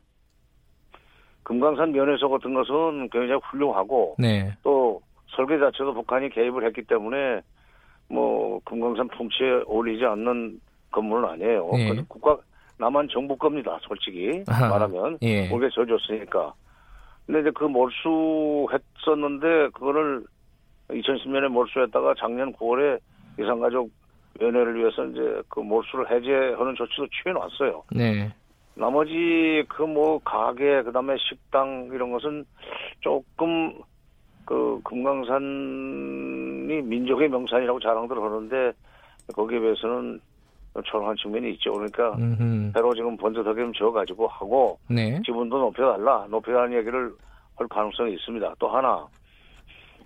금강산 면에서 같은 것은 굉장히 훌륭하고 네. 또 설계 자체도 북한이 개입을 했기 때문에 뭐 금강산 풍치에 어울리지 않는 건물은 아니에요. 예. 국가 남한 정부 겁니다. 솔직히 아하. 말하면 예. 우리가 져줬으니까. 근데 이제 그 몰수했었는데 그거를 2010년에 몰수했다가 작년 9월에 이산가족 연회를 위해서 이제 그 몰수를 해제하는 조치도 취해 놨어요. 네. 나머지 그 뭐 가게 그다음에 식당 이런 것은 조금 그 금강산이 민족의 명산이라고 자랑들 하는데 거기에 비해서는 초라한 측면이 있죠. 그러니까 음흠. 새로 지금 번듯하게 좀 지어가지고 하고 네. 지분도 높여달라, 높여달라는 얘기를 할 가능성이 있습니다. 또 하나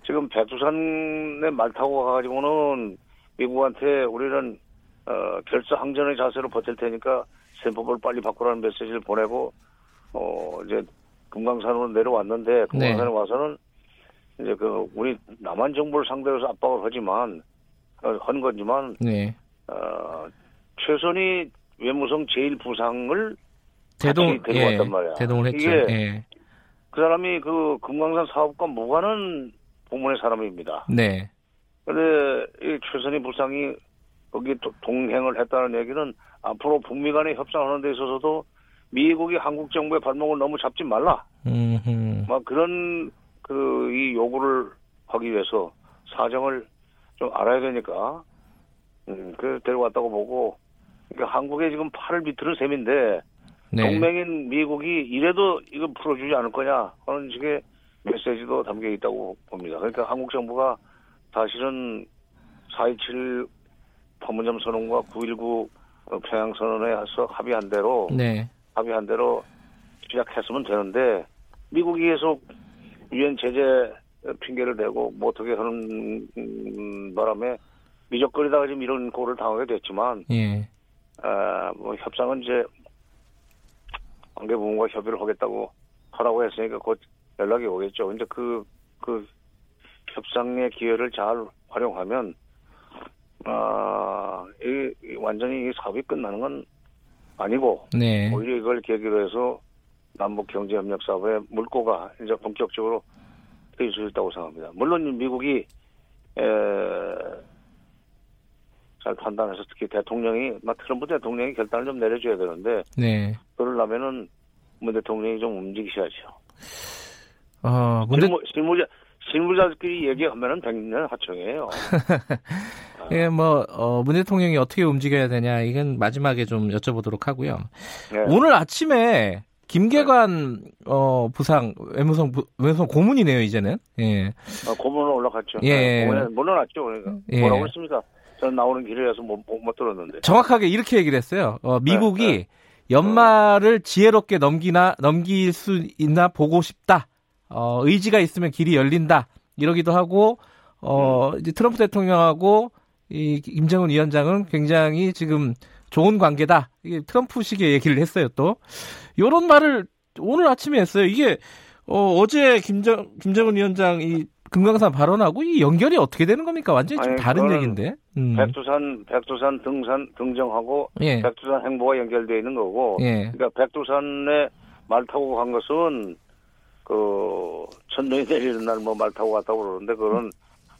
지금 백두산에 말 타고 가가지고는 미국한테 우리는 어, 결사 항전의 자세로 버틸 테니까 셈법을 빨리 바꾸라는 메시지를 보내고 어 이제 금강산으로 내려왔는데 금강산에 네. 와서는 이제 그 우리 남한 정부를 상대로 해서 압박을 하지만 어, 한 거지만 네. 어 최선희 외무성 제일 부상을 대동 데려왔단 예, 말이야. 대동을 했죠. 이게 예. 그 사람이 그 금강산 사업과 무관한 부문의 사람입니다. 네. 근데 이 최선희 부상이 거기 동행을 했다는 얘기는 앞으로 북미 간의 협상하는 데 있어서도 미국이 한국 정부의 발목을 너무 잡지 말라. 음흠. 막 그런 그 이 요구를 하기 위해서 사정을 좀 알아야 되니까 음, 그 데려왔다고 보고 그러니까 한국에 지금 팔을 비틀은 셈인데 네. 동맹인 미국이 이래도 이거 풀어주지 않을 거냐 하는 식의 메시지도 담겨 있다고 봅니다. 그러니까 한국 정부가 사실은 4.27 판문점 선언과 9.19 평양 선언에 해서 합의한 대로 네. 합의한 대로 시작했으면 되는데 미국이 계속 유엔 제재 핑계를 대고 뭐 어떻게 하는 바람에 미적거리다가 지금 이런 꼴을 당하게 됐지만 예. 아, 뭐 협상은 이제 관계 부문과 협의를 하겠다고 하라고 했으니까 곧 연락이 오겠죠. 근데 그, 그 협상의 기회를 잘 활용하면, 아, 그러나 이, 완전히 이 사업이 끝나는 건 아니고 네. 오히려 이걸 계기로 해서 남북 경제 협력 사업에 물꼬가 이제 본격적으로 트일 수 있다고 생각합니다. 물론 미국이 에, 잘 판단해서 특히 대통령이 막 트럼프 대통령이 결단을 좀 내려줘야 되는데 네. 그러려면은 문 대통령이 좀 움직이셔야죠. 어, 문대... 실무, 실무자 실무자들끼리 얘기하면은 백년 하청이에요. 예, 뭐, 어, 문 대통령이 어떻게 움직여야 되냐, 이건 마지막에 좀 여쭤보도록 하고요. 네. 오늘 아침에 김계관 어 부상 외무성 부, 외무성 고문이네요 이제는. 예. 아, 고문은 올라갔죠. 예. 고문에 물러났죠. 그러니까 예. 뭐라고 했습니까? 저는 나오는 길이라서 못, 못, 못 들었는데. 정확하게 이렇게 얘기를 했어요. 어, 미국이 네, 네. 연말을 지혜롭게 넘기나 넘길 수 있나 보고 싶다. 어, 의지가 있으면 길이 열린다. 이러기도 하고 어, 음. 이제 트럼프 대통령하고 이 김정은 위원장은 굉장히 지금 좋은 관계다. 이게 트럼프식의 얘기를 했어요, 또. 요런 말을 오늘 아침에 했어요. 이게, 어, 어제 김정, 김정은 위원장 이 금강산 발언하고 이 연결이 어떻게 되는 겁니까? 완전히 좀 아니, 다른 얘기인데. 음. 백두산, 백두산 등산, 등정하고 예. 백두산 행보가 연결되어 있는 거고. 예. 그러니까 백두산에 말 타고 간 것은 그 천둥이 내리는 날 뭐 말 타고 갔다고 그러는데 그거는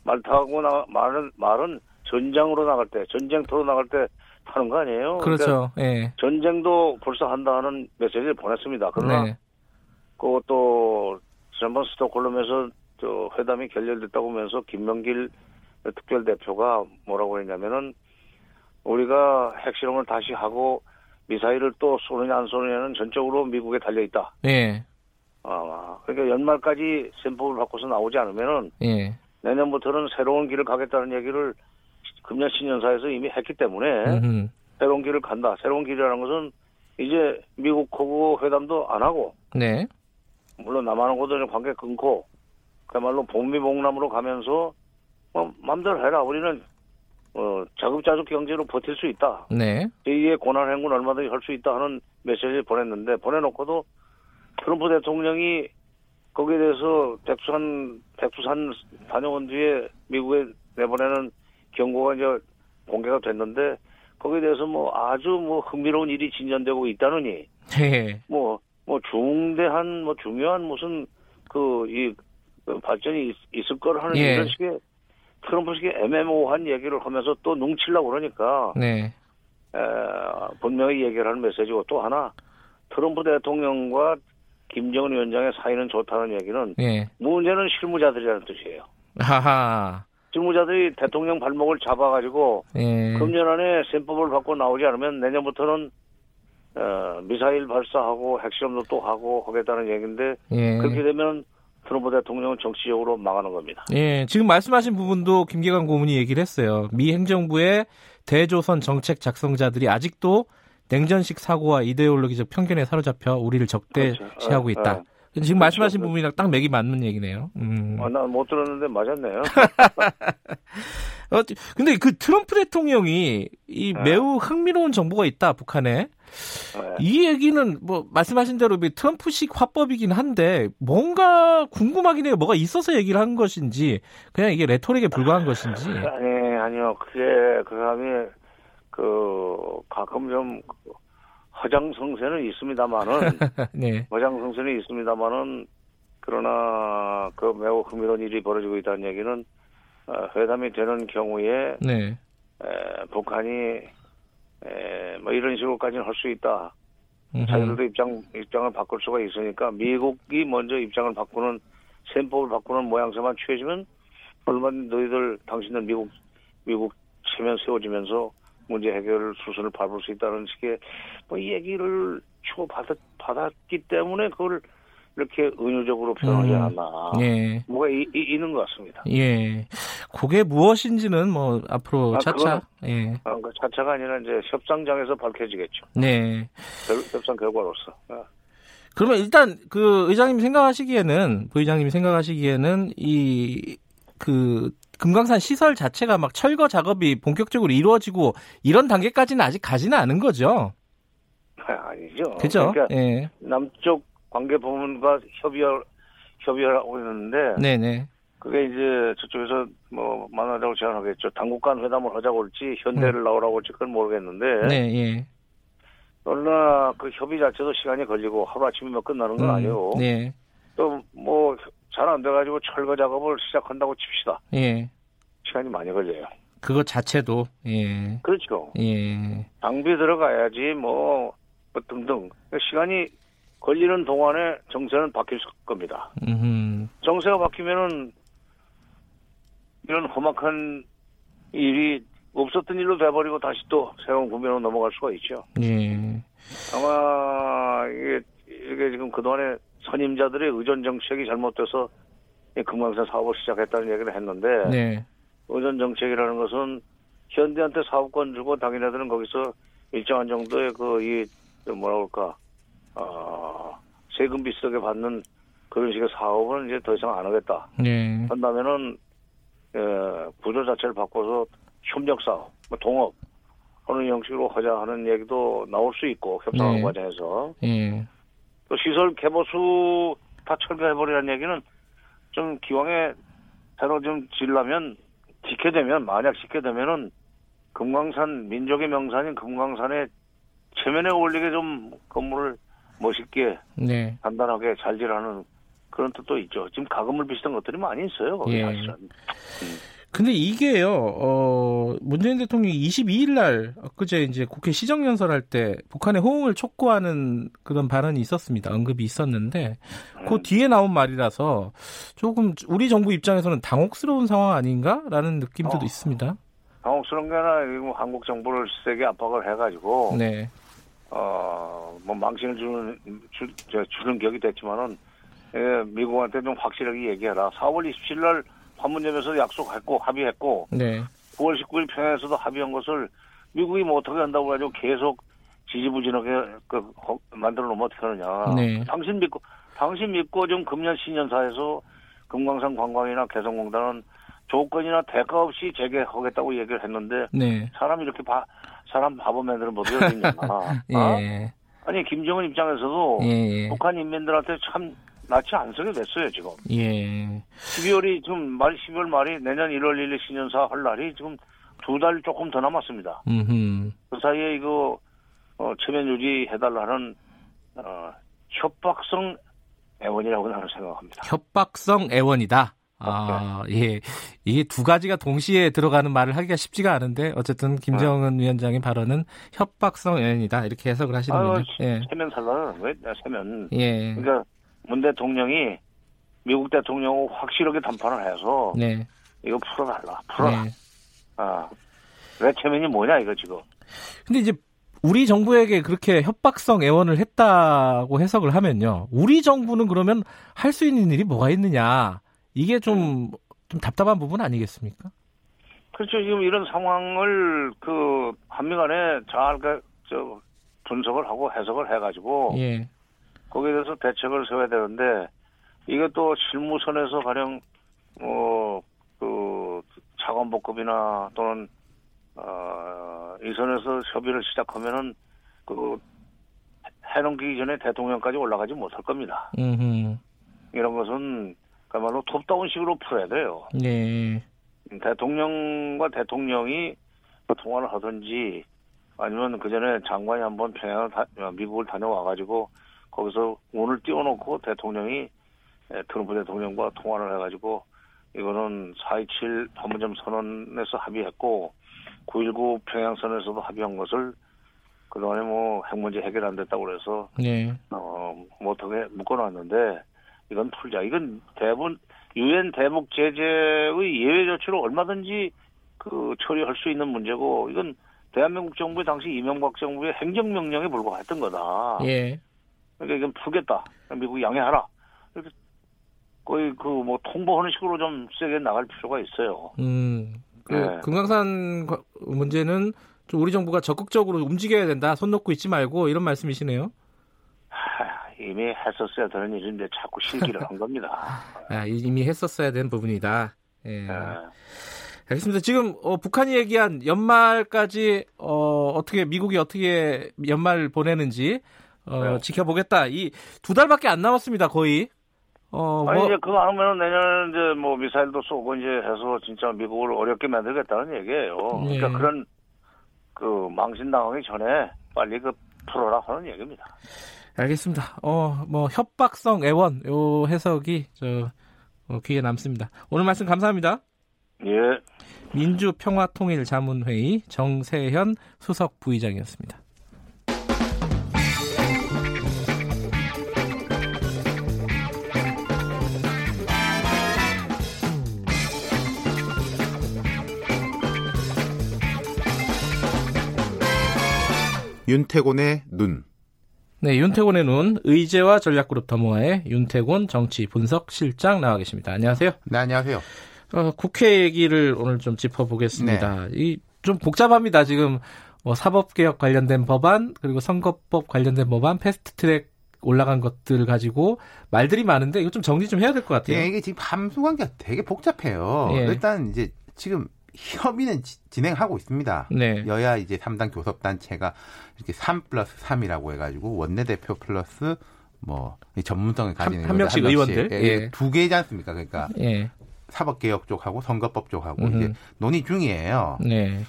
말 타고 나 말은 말은 전장으로 나갈 때 전쟁터로 나갈 때 하는 거 아니에요? 그렇죠. 그러니까 예. 전쟁도 벌써 한다는 메시지를 보냈습니다. 그러나 네. 그것도 지난번 스톡홀름에서 저 회담이 결렬됐다고 하면서 김명길 특별 대표가 뭐라고 했냐면은 우리가 핵실험을 다시 하고 미사일을 또 쏘느냐 안 쏘느냐는 전적으로 미국에 달려 있다. 네. 아, 그러니까 연말까지 셈법을 바꿔서 나오지 않으면은 네. 내년부터는 새로운 길을 가겠다는 얘기를 금년 신년사에서 이미 했기 때문에 음흠. 새로운 길을 간다. 새로운 길이라는 것은 이제 미국하고 회담도 안 하고 네. 물론 남한하고도 관계 끊고 그야말로 복미복남으로 가면서 뭐 마음대로 해라. 우리는 어, 자급자족 경제로 버틸 수 있다. 네. 제2의 고난 행군 얼마든지 할 수 있다 하는 메시지를 보냈는데 보내놓고도 트럼프 대통령이 거기에 대해서 백두산 백두산 다녀온 뒤에 미국에 내보내는 경고가 이제 공개가 됐는데 거기에 대해서 뭐 아주 뭐 흥미로운 일이 진전되고 있다느니 네. 뭐뭐 뭐 중대한 뭐 중요한 무슨 그이 그 발전이 있, 을 거라 하는 예. 이런 식의 트럼프식의 애매모호한 얘기를 하면서 또 눈치려고 그러니까 네. 에, 분명히 얘기를 하는 메시지고 또 하나 트럼프 대통령과 김정은 위원장의 사이는 좋다는 얘기는 예. 문제는 실무자들이라는 뜻이에요. 하하. 실무자들이 대통령 발목을 잡아가지고 예. 금년 안에 셈법을 받고 나오지 않으면 내년부터는 어, 미사일 발사하고 핵실험도 또 하고 하겠다는 얘기인데 예. 그렇게 되면 트럼프 대통령은 정치적으로 망하는 겁니다. 예, 지금 말씀하신 부분도 김계관 고문이 얘기를 했어요. 미 행정부의 대조선 정책 작성자들이 아직도 냉전식 사고와 이데올로기적 편견에 사로잡혀 우리를 적대시하고 그렇죠. 있다. 어, 어. 지금 그렇죠. 말씀하신 부분이랑 딱 맥이 맞는 얘기네요. 음. 아, 난못 들었는데 맞았네요. 어, 근데 그 트럼프 대통령이 이 네. 매우 흥미로운 정보가 있다, 북한에. 네. 이 얘기는 뭐 말씀하신 대로 트럼프식 화법이긴 한데 뭔가 궁금하긴 해요. 뭐가 있어서 얘기를 한 것인지 그냥 이게 레토릭에 불과한 것인지. 아니 아니요. 그게 그 사람이 그 가끔 좀 허장성세는 있습니다만은 네. 허장성세는 있습니다만은 그러나 그 매우 흥미로운 일이 벌어지고 있다는 얘기는 어, 회담이 되는 경우에 네. 에, 북한이 에, 뭐 이런 식으로까지는 할 수 있다. 음흠. 자기들도 입장 입장을 바꿀 수가 있으니까 미국이 먼저 입장을 바꾸는 셈법을 바꾸는 모양새만 취해지면 얼마나 너희들 당신들 미국 미국 체면 세워지면서 문제 해결 수순을 밟을 수 있다는 식의 뭐 얘기를 주고 받았, 받았기 때문에 그걸 이렇게 은유적으로 표현하지 음. 않았나. 예. 뭐가 이, 이, 있는 것 같습니다. 예. 그게 무엇인지는 뭐 앞으로 아, 차차. 예. 아, 그 차차가 아니라 이제 협상장에서 밝혀지겠죠. 네. 결, 협상 결과로서. 아. 그러면 일단 그 의장님 생각하시기에는 부의장님이 생각하시기에는 이 그 금강산 시설 자체가 막 철거 작업이 본격적으로 이루어지고 이런 단계까지는 아직 가지는 않은 거죠. 아니죠. 그죠? 그러니까 예. 남쪽 관계 부문과 협의를 협의를 하고 있는데, 네네. 그게 이제 저쪽에서 뭐 만나자고 제안하겠죠. 당국 간 회담을 하자고 할지 현대를 음. 나오라고 할지 그건 모르겠는데. 네, 예. 그러나 그 협의 자체도 시간이 걸리고 하루 아침이면 끝나는 건 음, 아니에요. 네. 또뭐 잘 안 돼가지고 철거 작업을 시작한다고 칩시다. 예. 시간이 많이 걸려요. 그거 자체도 예. 그렇죠. 예. 장비 들어가야지 뭐, 뭐 등등 시간이 걸리는 동안에 정세는 바뀔 겁니다. 음흠. 정세가 바뀌면은 이런 험악한 일이 없었던 일로 돼버리고 다시 또 새로운 국면으로 넘어갈 수가 있죠. 예. 아마 이게 이게 지금 그동안에 선임자들의 의존 정책이 잘못돼서 금강산 사업을 시작했다는 얘기를 했는데 네. 의존 정책이라는 것은 현대한테 사업권 주고 당연히들은 거기서 일정한 정도의 그 이 뭐라 그럴까 어, 세금 비싸게 받는 그런 식의 사업은 이제 더 이상 안 하겠다. 네. 한다면은 예, 구조 자체를 바꿔서 협력 사업, 뭐 동업 하는 형식으로 하자 하는 얘기도 나올 수 있고 협상하는 네. 과정에서 네. 또 시설 개보 수 다 철거해버리라는 얘기는 좀 기왕에 새로 좀 지려면 지게 되면 만약 지게 되면은 금강산 민족의 명산인 금강산에 최면에 올리게 좀 건물을 멋있게 네. 단단하게 잘 지라는 그런 뜻도 있죠. 지금 가금을 비슷한 것들이 많이 있어요. 예. 사실은. 음. 근데 이게요, 어, 문재인 대통령이 22일 날, 그제 이제 국회 시정연설할 때 북한의 호응을 촉구하는 그런 발언이 있었습니다. 언급이 있었는데, 음. 그 뒤에 나온 말이라서 조금 우리 정부 입장에서는 당혹스러운 상황 아닌가라는 느낌도 어, 있습니다. 당혹스러운 게 아니라 한국 정부를 세게 압박을 해가지고, 네. 어, 뭐 망신을 주는, 주, 주는 격이 됐지만은, 예, 미국한테 좀 확실하게 얘기해라. 4월 27일 날 판문점에서 약속했고 합의했고 네. 9월 19일 평양에서도 합의한 것을 미국이 뭐 어떻게 한다고 가지고 계속 지지부진하게 그 만들어 놓으면 어떻게 하느냐. 네. 당신 믿고 당신 믿고 좀 금년 신년사에서 금강산 관광이나 개성공단은 조건이나 대가 없이 재개하겠다고 얘기를 했는데 네. 사람 이렇게 바, 사람 바보 만들어 못 되겠냐. 예. 어? 아니 김정은 입장에서도 예, 예. 북한 인민들한테 참 낯이 안 서게 됐어요, 지금. 예. 12월이 지금 말, 12월 말이 내년 1월 1일 신년사 할 날이 지금 두 달 조금 더 남았습니다. 음흠. 그 사이에 이거, 어, 체면 유지해달라는, 어, 협박성 애원이라고 나는 생각합니다. 협박성 애원이다? 아, 예. 이게 두 가지가 동시에 들어가는 말을 하기가 쉽지가 않은데, 어쨌든 김정은 네. 위원장의 발언은 협박성 애원이다. 이렇게 해석을 하시는군요. 예. 세면 살라는 왜, 세면. 예. 그러니까 문 대통령이 미국 대통령하고 확실하게 담판을 해서 네. 이거 풀어달라, 풀어라. 네. 아, 외체면이 뭐냐 이거 지금. 근데 이제 우리 정부에게 그렇게 협박성 애원을 했다고 해석을 하면요. 우리 정부는 그러면 할 수 있는 일이 뭐가 있느냐. 이게 좀, 좀 답답한 부분 아니겠습니까? 그렇죠. 지금 이런 상황을 그 한미 간에 잘 그, 저, 분석을 하고 해석을 해가지고 예. 거기에 대해서 대책을 세워야 되는데 이것도 실무선에서 가령 뭐그 차관복급이나 또는 어, 이 선에서 협의를 시작하면은 그 해넘기기 전에 대통령까지 올라가지 못할 겁니다. 음흠. 이런 것은 그야말로 톱다운 식으로 풀어야 돼요. 네. 대통령과 대통령이 통화를 하든지 아니면 그 전에 장관이 한번 평양을 다, 미국을 다녀와가지고 거기서 운을 띄워놓고 대통령이 트럼프 대통령과 통화를 해가지고 이거는 4.27 판문점 선언에서 합의했고 9.19 평양선에서도 합의한 것을 그동안에 뭐 핵 문제 해결 안 됐다고 그래서 네. 어, 뭐 어떻게 묶어놨는데 이건 풀자. 이건 대부분 유엔 대북 제재의 예외 조치로 얼마든지 그 처리할 수 있는 문제고 이건 대한민국 정부의 당시 이명박 정부의 행정명령에 불과했던 거다. 예. 그러니까 이건 풀겠다. 미국 양해하라. 이렇게 거의 그 뭐 통보하는 식으로 좀 세게 나갈 필요가 있어요. 음. 그 네. 금강산 문제는 좀 우리 정부가 적극적으로 움직여야 된다. 손 놓고 있지 말고 이런 말씀이시네요. 하, 이미 했었어야 되는 일인데 자꾸 실기를 한 겁니다. 아, 이미 했었어야 되는 부분이다. 예. 네. 알겠습니다. 지금 어, 북한이 얘기한 연말까지 어, 어떻게 미국이 어떻게 연말 보내는지 어, 네. 지켜보겠다. 이 두 달밖에 안 남았습니다, 거의. 어, 아니 뭐... 이제 그거 하면 내년 이제 뭐 미사일도 쏘고 이제 해서 진짜 미국을 어렵게 만들겠다는 얘기예요. 예. 그러니까 그런 그 망신 당하기 전에 빨리 그 풀어라 하는 얘기입니다. 알겠습니다. 어, 뭐 협박성 애원 요 해석이 저 어, 귀에 남습니다. 오늘 말씀 감사합니다. 예. 민주평화통일자문회의 정세현 수석 부의장이었습니다. 윤태곤의 눈. 네, 윤태곤의 눈, 의제와 전략그룹 더모아의 윤태곤 정치 분석 실장 나와 계십니다. 안녕하세요. 네, 안녕하세요. 어, 국회 얘기를 오늘 좀 짚어보겠습니다. 네. 이좀 복잡합니다. 지금 뭐 사법개혁 관련된 법안 그리고 선거법 관련된 법안 패스트트랙 올라간 것들 가지고 말들이 많은데 이거 좀 정리 좀 해야 될 것 같아요. 네, 이게 지금 함수 관계가 되게 복잡해요. 예. 일단 이제 지금 협의는 지, 진행하고 있습니다. 네. 여야 이제 3당 교섭단체가 이렇게 3 플러스 3이라고 해가지고 원내대표 플러스 뭐 전문성을 가지는 한, 한 명씩 의원들 예, 예. 두 개지 않습니까? 그러니까 예. 사법개혁 쪽하고 선거법 쪽하고 음흠. 이제 논의 중이에요. 네.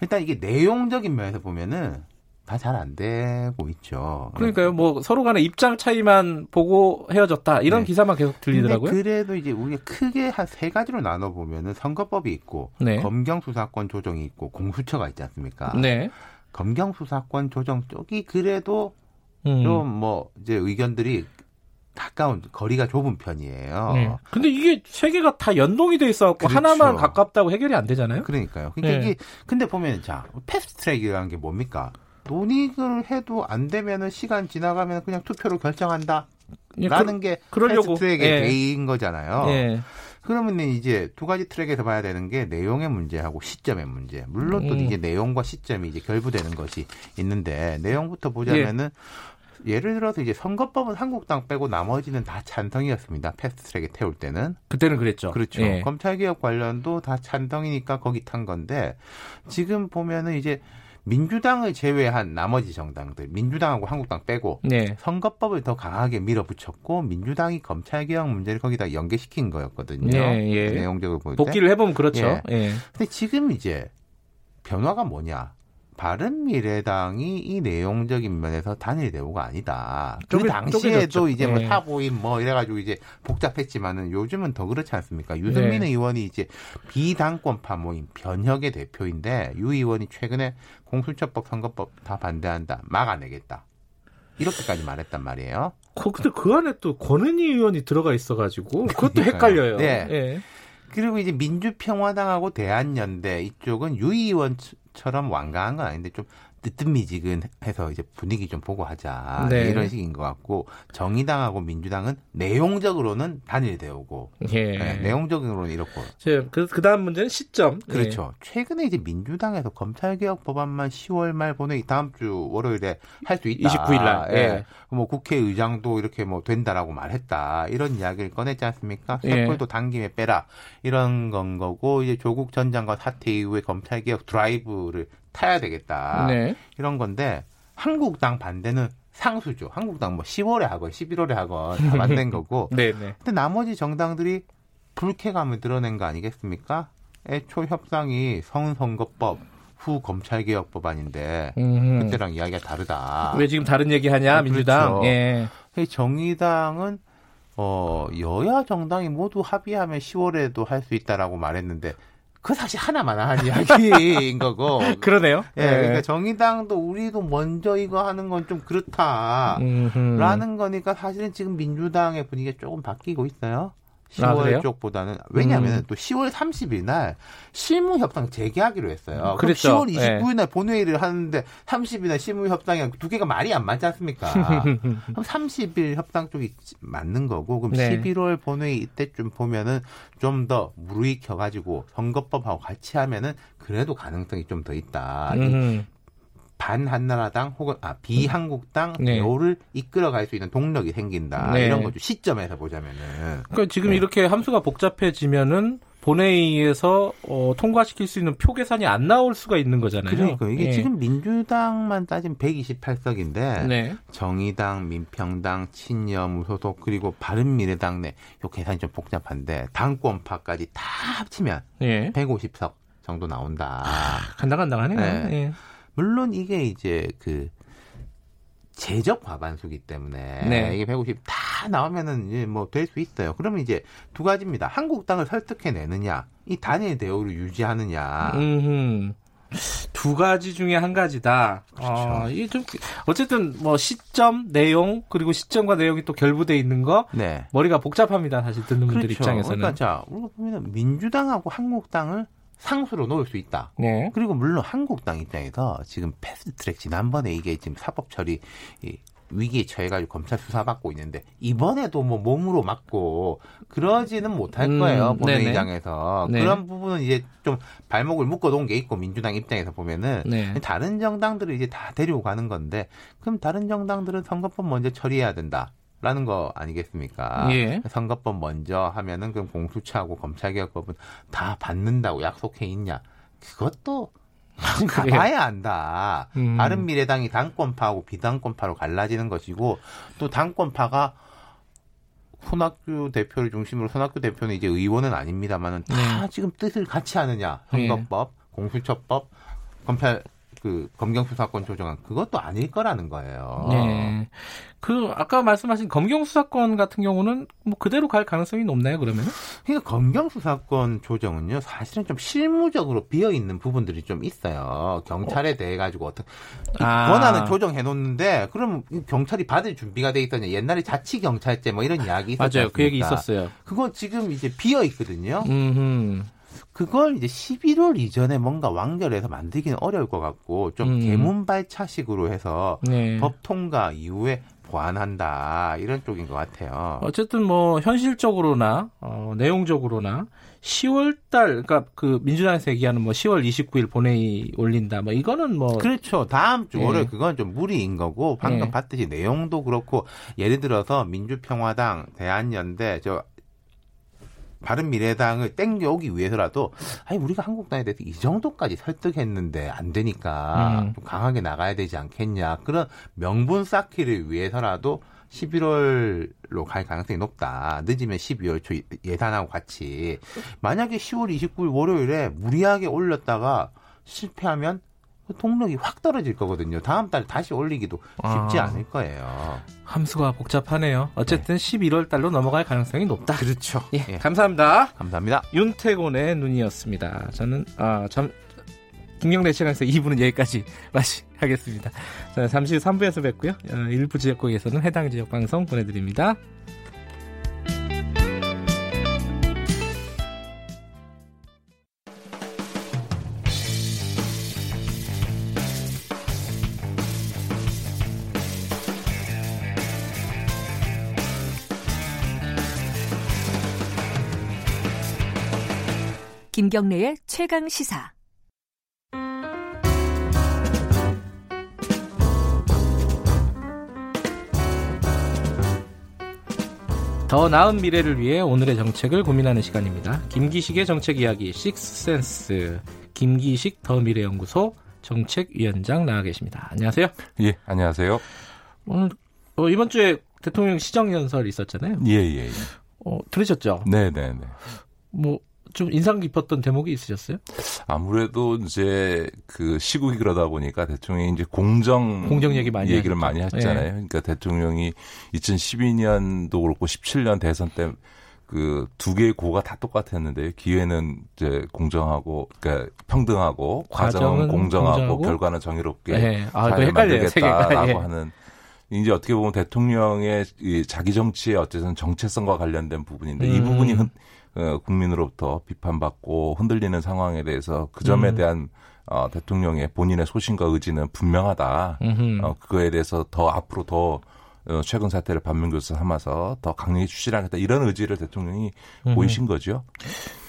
일단 이게 내용적인 면에서 보면은 다 잘 안 되고 있죠. 그러니까요. 뭐 서로 간의 입장 차이만 보고 헤어졌다 이런 네. 기사만 계속 들리더라고요. 그래도 이제 우리가 크게 한 세 가지로 나눠 보면은 선거법이 있고 네. 검경 수사권 조정이 있고 공수처가 있지 않습니까? 네. 검경 수사권 조정 쪽이 그래도 음. 좀 뭐 이제 의견들이 가까운 거리가 좁은 편이에요. 네. 근데 이게 세 개가 다 연동이 돼 있어 갖고 그렇죠. 하나만 가깝다고 해결이 안 되잖아요. 그러니까요. 그러니까 네. 이게 근데 보면 자 패스트 트랙이라는 게 뭡니까? 논의를 해도 안 되면은 시간 지나가면 그냥 투표로 결정한다. 예, 라는 그, 게 그러려고. 패스트 트랙의 예. 개념인 거잖아요. 예. 그러면 이제 두 가지 트랙에서 봐야 되는 게 내용의 문제하고 시점의 문제. 물론 또 음. 이게 내용과 시점이 이제 결부되는 것이 있는데 내용부터 보자면은 예. 예를 들어서 이제 선거법은 한국당 빼고 나머지는 다 찬성이었습니다. 패스트트랙에 태울 때는 그때는 그랬죠. 그렇죠. 예. 검찰개혁 관련도 다 찬성이니까 거기 탄 건데 지금 보면은 이제 민주당을 제외한 나머지 정당들, 민주당하고 한국당 빼고 네. 선거법을 더 강하게 밀어붙였고 민주당이 검찰개혁 문제를 거기다 연계시킨 거였거든요. 네, 예. 내용적으로 볼 때. 복기를 해보면 그렇죠. 예. 예. 근데 지금 이제 변화가 뭐냐? 바른미래당이 이 내용적인 면에서 단일 대우가 아니다. 그 당시에도 이제 뭐 네. 타보임 뭐 이래가지고 이제 복잡했지만은 요즘은 더 그렇지 않습니까? 유승민 네. 의원이 이제 비당권파 모임 변혁의 대표인데 유 의원이 최근에 공수처법 선거법 다 반대한다 막아내겠다 이렇게까지 말했단 말이에요. 그, 근데 그 안에 또 권은희 의원이 들어가 있어가지고 그것도 헷갈려요. 네. 네. 그리고 이제 민주평화당하고 대한연대 이쪽은 유 의원 처럼 완강한 건 아닌데 좀 뜨뜻미지근해서 이제 분위기 좀 보고 하자 네. 이런 식인 것 같고 정의당하고 민주당은 내용적으로는 단일되오고 예. 네, 내용적으로는 이렇고 그, 그 다음 문제는 시점 그렇죠 예. 최근에 이제 민주당에서 검찰개혁 법안만 10월 말 본회의 다음 주 월요일에 할 수 있다 29일 날 예. 예. 뭐 국회의장도 이렇게 뭐 된다라고 말했다 이런 이야기를 꺼냈지 않습니까 촛불도 예. 당김에 빼라 이런 건 거고 이제 조국 전 장관 사퇴 이후에 검찰개혁 드라이브를 타야 되겠다. 네. 이런 건데 한국당 반대는 상수죠. 한국당 뭐 10월에 하건 11월에 하건 다 만든 거고. 네, 네. 근데 나머지 정당들이 불쾌감을 드러낸 거 아니겠습니까? 애초 협상이 성선거법 후 검찰개혁 법안인데 음흠. 그때랑 이야기가 다르다. 왜 지금 다른 얘기하냐 네, 민주당? 그렇죠. 예. 정의당은 어 여야 정당이 모두 합의하면 10월에도 할 수 있다라고 말했는데 그 사실 하나만 한 이야기인 거고. 그러네요. 예, 네. 그러니까 정의당도 우리도 먼저 이거 하는 건 좀 그렇다라는 거니까 사실은 지금 민주당의 분위기가 조금 바뀌고 있어요. 10월 아, 쪽보다는 왜냐하면 음. 또 10월 30일 날 실무 협상 재개하기로 했어요. 그렇죠. 10월 29일 날 네. 본회의를 하는데 30일 날 실무 협상이 두 개가 말이 안 맞지 않습니까? 그럼 30일 협상 쪽이 맞는 거고 그럼 네. 11월 본회의 이때쯤 보면은 좀 더 무르익 혀 가지고 선거법하고 같이 하면은 그래도 가능성이 좀 더 있다. 음. 반한나라당 혹은 아 비한국당 네. 대우를 이끌어갈 수 있는 동력이 생긴다 네. 이런 거죠 시점에서 보자면은 그러니까 지금 네. 이렇게 함수가 복잡해지면은 본회의에서 어, 통과시킬 수 있는 표 계산이 안 나올 수가 있는 거잖아요. 그러니까 이게 예. 지금 민주당만 따지면 128석인데 네. 정의당, 민평당, 친여, 무소속 그리고 바른미래당 내요 계산이 좀 복잡한데 당권파까지 다 합치면 예. 150석 정도 나온다. 아, 간당간당하네요. 네. 예. 물론 이게 이제 그 제적 과반수기 때문에 네. 이게 150 다 나오면은 이제 뭐 될 수 있어요. 그러면 이제 두 가지입니다. 한국당을 설득해 내느냐, 이 단일 대우를 유지하느냐. 음흠. 두 가지 중에 한 가지다. 그렇죠. 어, 이게 좀 어쨌든 뭐 시점, 내용 그리고 시점과 내용이 또 결부돼 있는 거 네. 머리가 복잡합니다. 사실 듣는 분들 그렇죠. 입장에서는. 그러니까 자, 우리가 보면 민주당하고 한국당을 상수로 놓을 수 있다. 네. 그리고 물론 한국당 입장에서 지금 패스트트랙 지난번에 이게 지금 사법 처리 위기에 처해가지고 검찰 수사받고 있는데 이번에도 뭐 몸으로 맞고 그러지는 못할 음, 거예요 음, 본회의장에서 네. 그런 부분은 이제 좀 발목을 묶어놓은 게 있고 민주당 입장에서 보면은 네. 다른 정당들을 이제 다 데리고 가는 건데 그럼 다른 정당들은 선거법 먼저 처리해야 된다. 라는 거 아니겠습니까? 예. 선거법 먼저 하면은 그럼 공수처하고 검찰개혁법은 다 받는다고 약속해 있냐? 그것도 가봐야 안다. 음. 바른 미래당이 당권파하고 비당권파로 갈라지는 것이고 또 당권파가 손학규 대표를 중심으로 손학규 대표는 이제 의원은 아닙니다만은 다 네. 지금 뜻을 같이 하느냐? 선거법, 네. 공수처법, 검찰 그 검경 수사권 조정안 그것도 아닐 거라는 거예요. 네. 그 아까 말씀하신 검경 수사권 같은 경우는 뭐 그대로 갈 가능성이 높나요, 그러면? 그러니까 검경 수사권 조정은요, 사실은 좀 실무적으로 비어 있는 부분들이 좀 있어요. 경찰에 어. 대해 가지고 어떻게 아. 권한을 조정해 놓는데 그럼 경찰이 받을 준비가 돼 있더냐. 옛날에 자치 경찰제 뭐 이런 이야기 있었죠. 맞아요. 그 얘기 있었어요. 그거 지금 이제 비어 있거든요. 음흠. 그걸 이제 11월 이전에 뭔가 완결해서 만들기는 어려울 것 같고 좀 음. 개문발차식으로 해서 네. 법 통과 이후에 보완한다 이런 쪽인 것 같아요. 어쨌든 뭐 현실적으로나 어, 내용적으로나 10월달 그러니까 그 민주당에서 얘기하는 뭐 10월 29일 본회의 올린다 뭐 이거는 뭐 그렇죠 다음 주 예. 월요일 그건 좀 무리인 거고 방금 예. 봤듯이 내용도 그렇고 예를 들어서 민주평화당 대한연대 저 바른 미래당을 땡겨오기 위해서라도 아니 우리가 한국당에 대해서 이 정도까지 설득했는데 안 되니까 음. 좀 강하게 나가야 되지 않겠냐 그런 명분 쌓기를 위해서라도 11월로 갈 가능성이 높다. 늦으면 12월 초 예산하고 같이 만약에 10월 29일 월요일에 무리하게 올렸다가 실패하면 그 동력이 확 떨어질 거거든요. 다음 달 다시 올리기도 쉽지 아, 않을 거예요. 함수가 복잡하네요. 어쨌든 네. 11월 달로 넘어갈 가능성이 높다. 그렇죠. 예, 예. 감사합니다. 감사합니다. 윤태곤의 눈이었습니다. 저는 아, 참 김경래 시간에서 2부는 여기까지 마치겠습니다. 저는 잠시 후 3부에서 뵙고요. 어, 일부 지역국에서는 해당 지역 방송 보내드립니다. 김경래의 최강 시사. 더 나은 미래를 위해 오늘의 정책을 고민하는 시간입니다. 김기식의 정책 이야기 식스센스 김기식 더 미래연구소 정책위원장 나와 계십니다. 안녕하세요. 예, 안녕하세요. 오늘 어, 이번 주에 대통령 시정연설 있었잖아요. 예, 예, 예. 어, 들으셨죠? 네, 네, 네. 뭐 좀 인상 깊었던 대목이 있으셨어요? 아무래도 이제 그 시국이 그러다 보니까 대통령이 이제 공정 공정 얘기 많이 얘기를 하셨죠. 많이 했잖아요. 네. 그러니까 대통령이 2012년도 그렇고 17년 대선 때 그두 개의 고가 다 똑같았는데 기회는 이제 공정하고 그러니까 평등하고 과정은, 공정하고, 공정하고, 결과는 정의롭게 네. 아, 잘 만들겠다라고 예. 하는 이제 어떻게 보면 대통령의 이 자기 정치의 어쨌든 정체성과 관련된 부분인데 음. 이 부분이 흔, 어, 국민으로부터 비판받고 흔들리는 상황에 대해서 그 점에 음. 대한 어, 대통령의 본인의 소신과 의지는 분명하다. 어, 그거에 대해서 더 앞으로 더 어, 최근 사태를 반면교사 삼아서 더 강력히 추진하겠다 이런 의지를 대통령이 음. 보이신 거죠.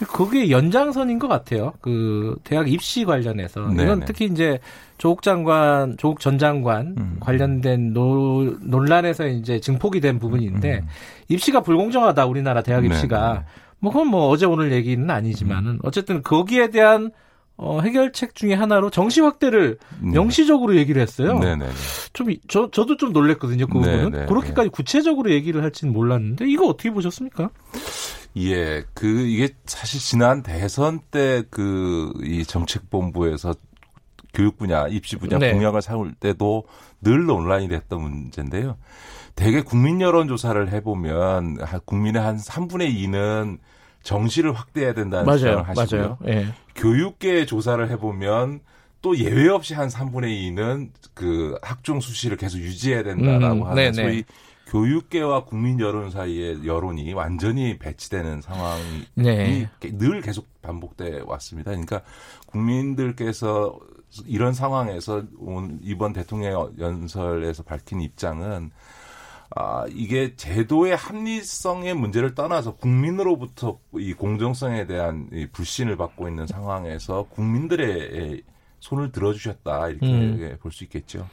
그게 연장선인 것 같아요. 그 대학 입시 관련해서 네네. 이건 특히 이제 조국 장관, 조국 전 장관 음. 관련된 노, 논란에서 이제 증폭이 된 부분인데 음. 입시가 불공정하다 우리나라 대학 입시가. 네네. 뭐 그건 뭐 어제 오늘 얘기는 아니지만은 음. 어쨌든 거기에 대한 어, 해결책 중에 하나로 정시 확대를 네. 명시적으로 얘기를 했어요. 네네. 좀, 저, 저도 좀 놀랬거든요, 그 부분은. 네네. 그렇게까지 구체적으로 얘기를 할지는 몰랐는데, 이거 어떻게 보셨습니까? 예, 그, 이게 사실 지난 대선 때 그, 이 정책본부에서 교육 분야, 입시 분야 네. 공약을 세울 때도 늘 논란이 됐던 문제인데요. 대개 국민 여론 조사를 해보면, 국민의 한 3분의 2는 정시를 확대해야 된다는 맞아요. 주장을 하시고요. 맞아요. 예. 교육계 조사를 해보면 또 예외 없이 한 3분의 2는 그 학종 수시를 계속 유지해야 된다라고 음, 하는 네네. 소위 교육계와 국민 여론 사이에 여론이 완전히 배치되는 상황이 네. 늘 계속 반복돼 왔습니다. 그러니까 국민들께서 이런 상황에서 이번 대통령 연설에서 밝힌 입장은 아, 이게 제도의 합리성의 문제를 떠나서 국민으로부터 이 공정성에 대한 이 불신을 받고 있는 상황에서 국민들의 손을 들어주셨다 이렇게 음. 볼수 있겠죠.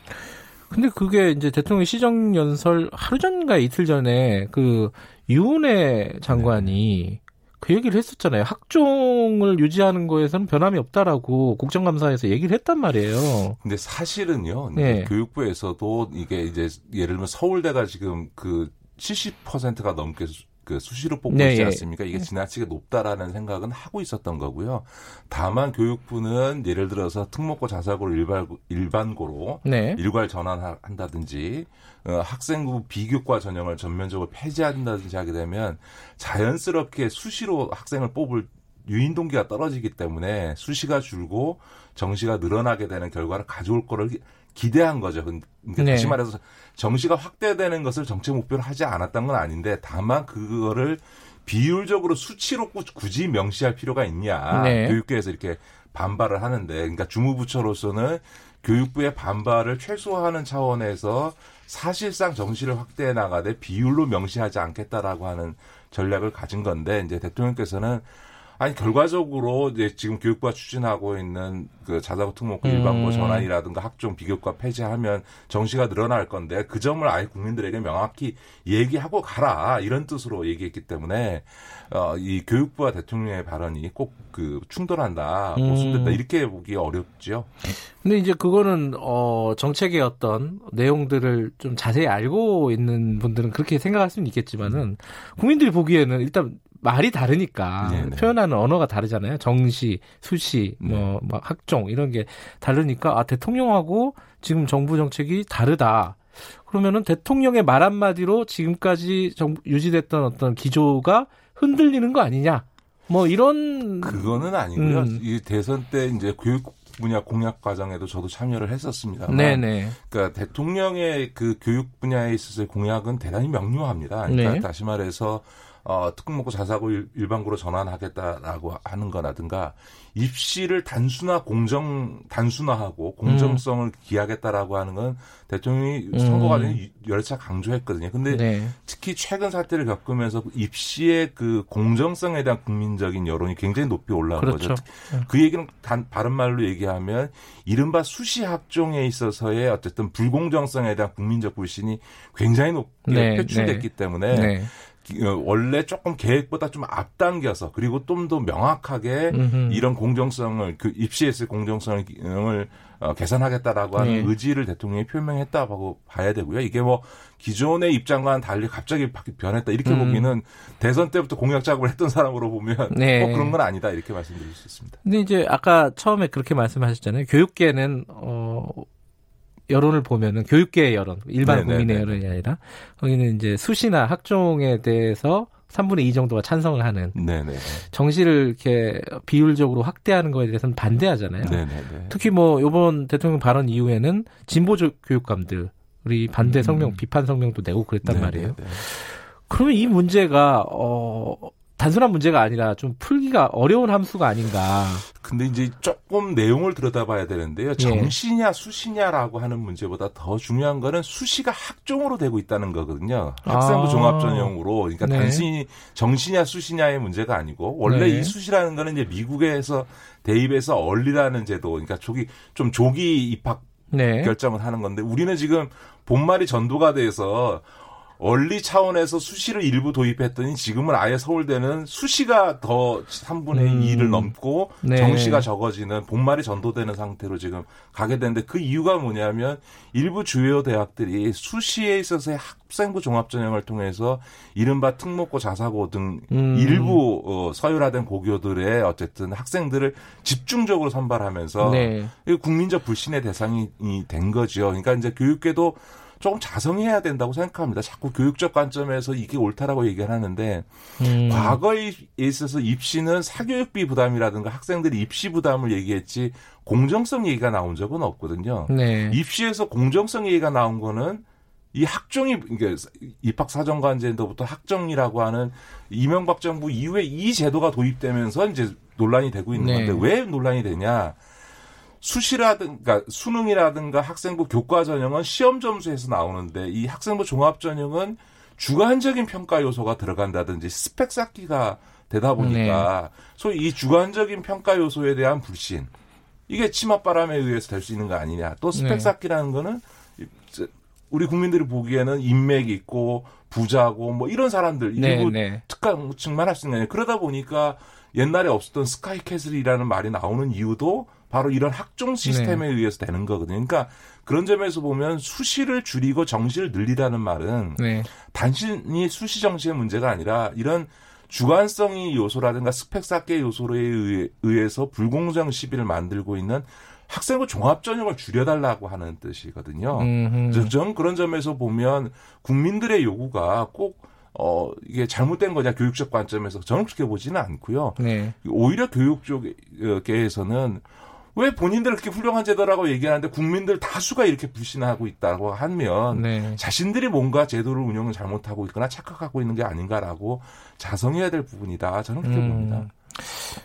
근데 그게 이제 대통령 시정 연설 하루 전인가 이틀 전에 그 유은혜 장관이 네. 그 얘기를 했었잖아요. 학종을 유지하는 거에서는 변함이 없다라고 국정감사에서 얘기를 했단 말이에요. 근데 사실은요. 네. 교육부에서도 이게 이제 예를 들면 서울대가 지금 그 70%가 넘게 그 수시로 뽑고 네, 있지 예. 않습니까? 이게 네. 지나치게 높다라는 생각은 하고 있었던 거고요. 다만 교육부는 예를 들어서 특목고 자사고를 일반, 일반고로 네. 일괄 전환한다든지 어, 학생부 비교과 전형을 전면적으로 폐지한다든지 하게 되면 자연스럽게 수시로 학생을 뽑을 유인 동기가 떨어지기 때문에 수시가 줄고 정시가 늘어나게 되는 결과를 가져올 거를 기대한 거죠. 그러니까 네. 다시 말해서 정시가 확대되는 것을 정책 목표로 하지 않았던 건 아닌데 다만 그거를 비율적으로 수치로 굳이 명시할 필요가 있냐. 네. 교육계에서 이렇게 반발을 하는데 그러니까 주무부처로서는 교육부의 반발을 최소화하는 차원에서 사실상 정시를 확대해 나가되 비율로 명시하지 않겠다라고 하는 전략을 가진 건데 이제 대통령께서는 아니 결과적으로 이제 지금 교육부가 추진하고 있는 그 자사고 특목고 일반고 음. 전환이라든가 학종 비교과 폐지하면 정시가 늘어날 건데 그 점을 아예 국민들에게 명확히 얘기하고 가라 이런 뜻으로 얘기했기 때문에 어, 이 교육부와 대통령의 발언이 꼭 그 충돌한다, 모순된다 음. 이렇게 보기 어렵죠. 근데 이제 그거는 어 정책의 어떤 내용들을 좀 자세히 알고 있는 분들은 그렇게 생각할 수는 있겠지만은 국민들이 보기에는 일단 말이 다르니까 네네. 네. 표현하는 언어가 다르잖아요. 정시, 수시, 네. 뭐, 뭐 학종 이런 게 다르니까 아 대통령하고 지금 정부 정책이 다르다. 그러면은 대통령의 말 한마디로 지금까지 정, 유지됐던 어떤 기조가 흔들리는 거 아니냐? 뭐 이런 그거는 아니고요. 음. 이 대선 때 이제 교육 분야 공약 과정에도 저도 참여를 했었습니다. 네네. 그러니까 대통령의 그 교육 분야에 있어서의 공약은 대단히 명료합니다. 그러니까 네. 다시 말해서 어, 특목고 자사고 일반고로 전환하겠다라고 하는 거라든가 입시를 단순화 공정 단순화하고 공정성을 음. 기하겠다라고 하는 건 대통령이 음. 선거 과정에 차례 강조했거든요. 근데 네. 특히 최근 사태를 겪으면서 입시의 그 공정성에 대한 국민적인 여론이 굉장히 높이 올라온 그렇죠. 거죠. 네. 그 얘기는 단 바른 말로 얘기하면 이른바 수시 학종에 있어서의 어쨌든 불공정성에 대한 국민적 불신이 굉장히 높게 네. 표출됐기 네. 때문에 네. 어, 원래 조금 계획보다 좀 앞당겨서 그리고 좀 더 명확하게 음흠. 이런 공정성을 그 입시에서의 공정성을 어, 개선하겠다라고 하는 네. 의지를 대통령이 표명했다고 봐야 되고요. 이게 뭐 기존의 입장과는 달리 갑자기 변했다 이렇게 음. 보기는 대선 때부터 공약 작업을 했던 사람으로 보면 네. 뭐 그런 건 아니다 이렇게 말씀드릴 수 있습니다. 근데 이제 아까 처음에 그렇게 말씀하셨잖아요. 교육계는 어 여론을 보면은 교육계의 여론, 일반 네네네. 국민의 여론이 아니라 거기는 이제 수시나 학종에 대해서 3분의 2 정도가 찬성을 하는 네네. 정시를 이렇게 비율적으로 확대하는 거에 대해서는 반대하잖아요. 네네네. 특히 뭐 이번 대통령 발언 이후에는 진보 교육감들이 반대 성명, 음. 비판 성명도 내고 그랬단 네네네. 말이에요. 그러면 이 문제가 어 단순한 문제가 아니라 좀 풀기가 어려운 함수가 아닌가. 근데 이제 조금 내용을 들여다봐야 되는데요. 예. 정시냐 수시냐라고 하는 문제보다 더 중요한 거는 수시가 학종으로 되고 있다는 거거든요. 학생부 아. 종합 전형으로. 그러니까 네. 단순히 정시냐 수시냐의 문제가 아니고 원래 네. 이 수시라는 거는 이제 미국에서 대입해서 얼리라는 제도. 그러니까 조기 좀 조기 입학 네. 결정을 하는 건데 우리는 지금 본말이 전도가 돼서 원리 차원에서 수시를 일부 도입했더니 지금은 아예 서울대는 수시가 더 3분의 음. 2를 넘고 네. 정시가 적어지는 본말이 전도되는 상태로 지금 가게 되는데 그 이유가 뭐냐면 일부 주요 대학들이 수시에 있어서의 학생부 종합전형을 통해서 이른바 특목고 자사고 등 음. 일부 어, 서열화된 고교들의 어쨌든 학생들을 집중적으로 선발하면서 네. 국민적 불신의 대상이 된 거죠. 그러니까 이제 교육계도 조금 자성해야 된다고 생각합니다. 자꾸 교육적 관점에서 이게 옳다라고 얘기를 하는데 음. 과거에 있어서 입시는 사교육비 부담이라든가 학생들이 입시 부담을 얘기했지 공정성 얘기가 나온 적은 없거든요. 네. 입시에서 공정성 얘기가 나온 거는 이 학종이 그러니까 입학 사정관제도부터 학정이라고 하는 이명박 정부 이후에 이 제도가 도입되면서 이제 논란이 되고 있는 네. 건데 왜 논란이 되냐? 수시라든가 수능이라든가 학생부 교과 전형은 시험 점수에서 나오는데 이 학생부 종합 전형은 주관적인 평가 요소가 들어간다든지 스펙 쌓기가 되다 보니까 네. 소위 이 주관적인 평가 요소에 대한 불신 이게 치맛바람에 의해서 될 수 있는 거 아니냐. 또 스펙 네. 쌓기라는 거는 우리 국민들이 보기에는 인맥이 있고 부자고 뭐 이런 사람들 네, 일부 네. 특강층만 할 수 있는 거 아니에요. 그러다 보니까 옛날에 없었던 스카이캐슬이라는 말이 나오는 이유도 바로 이런 학종 시스템에 네. 의해서 되는 거거든요. 그러니까 그런 점에서 보면 수시를 줄이고 정시를 늘리라는 말은 네. 단순히 수시 정시의 문제가 아니라 이런 주관성이 요소라든가 스펙 쌓기 요소에 의해서 불공정 시비를 만들고 있는 학생부 종합 전형을 줄여달라고 하는 뜻이거든요. 음흠. 저는 그런 점에서 보면 국민들의 요구가 꼭 어, 이게 잘못된 거냐, 교육적 관점에서 저는 그렇게 보지는 않고요. 네. 오히려 교육 쪽에서는 왜 본인들 그렇게 훌륭한 제도라고 얘기하는데 국민들 다수가 이렇게 불신하고 있다고 하면 네. 자신들이 뭔가 제도를 운영을 잘못하고 있거나 착각하고 있는 게 아닌가라고 자성해야 될 부분이다. 저는 그렇게 음. 봅니다.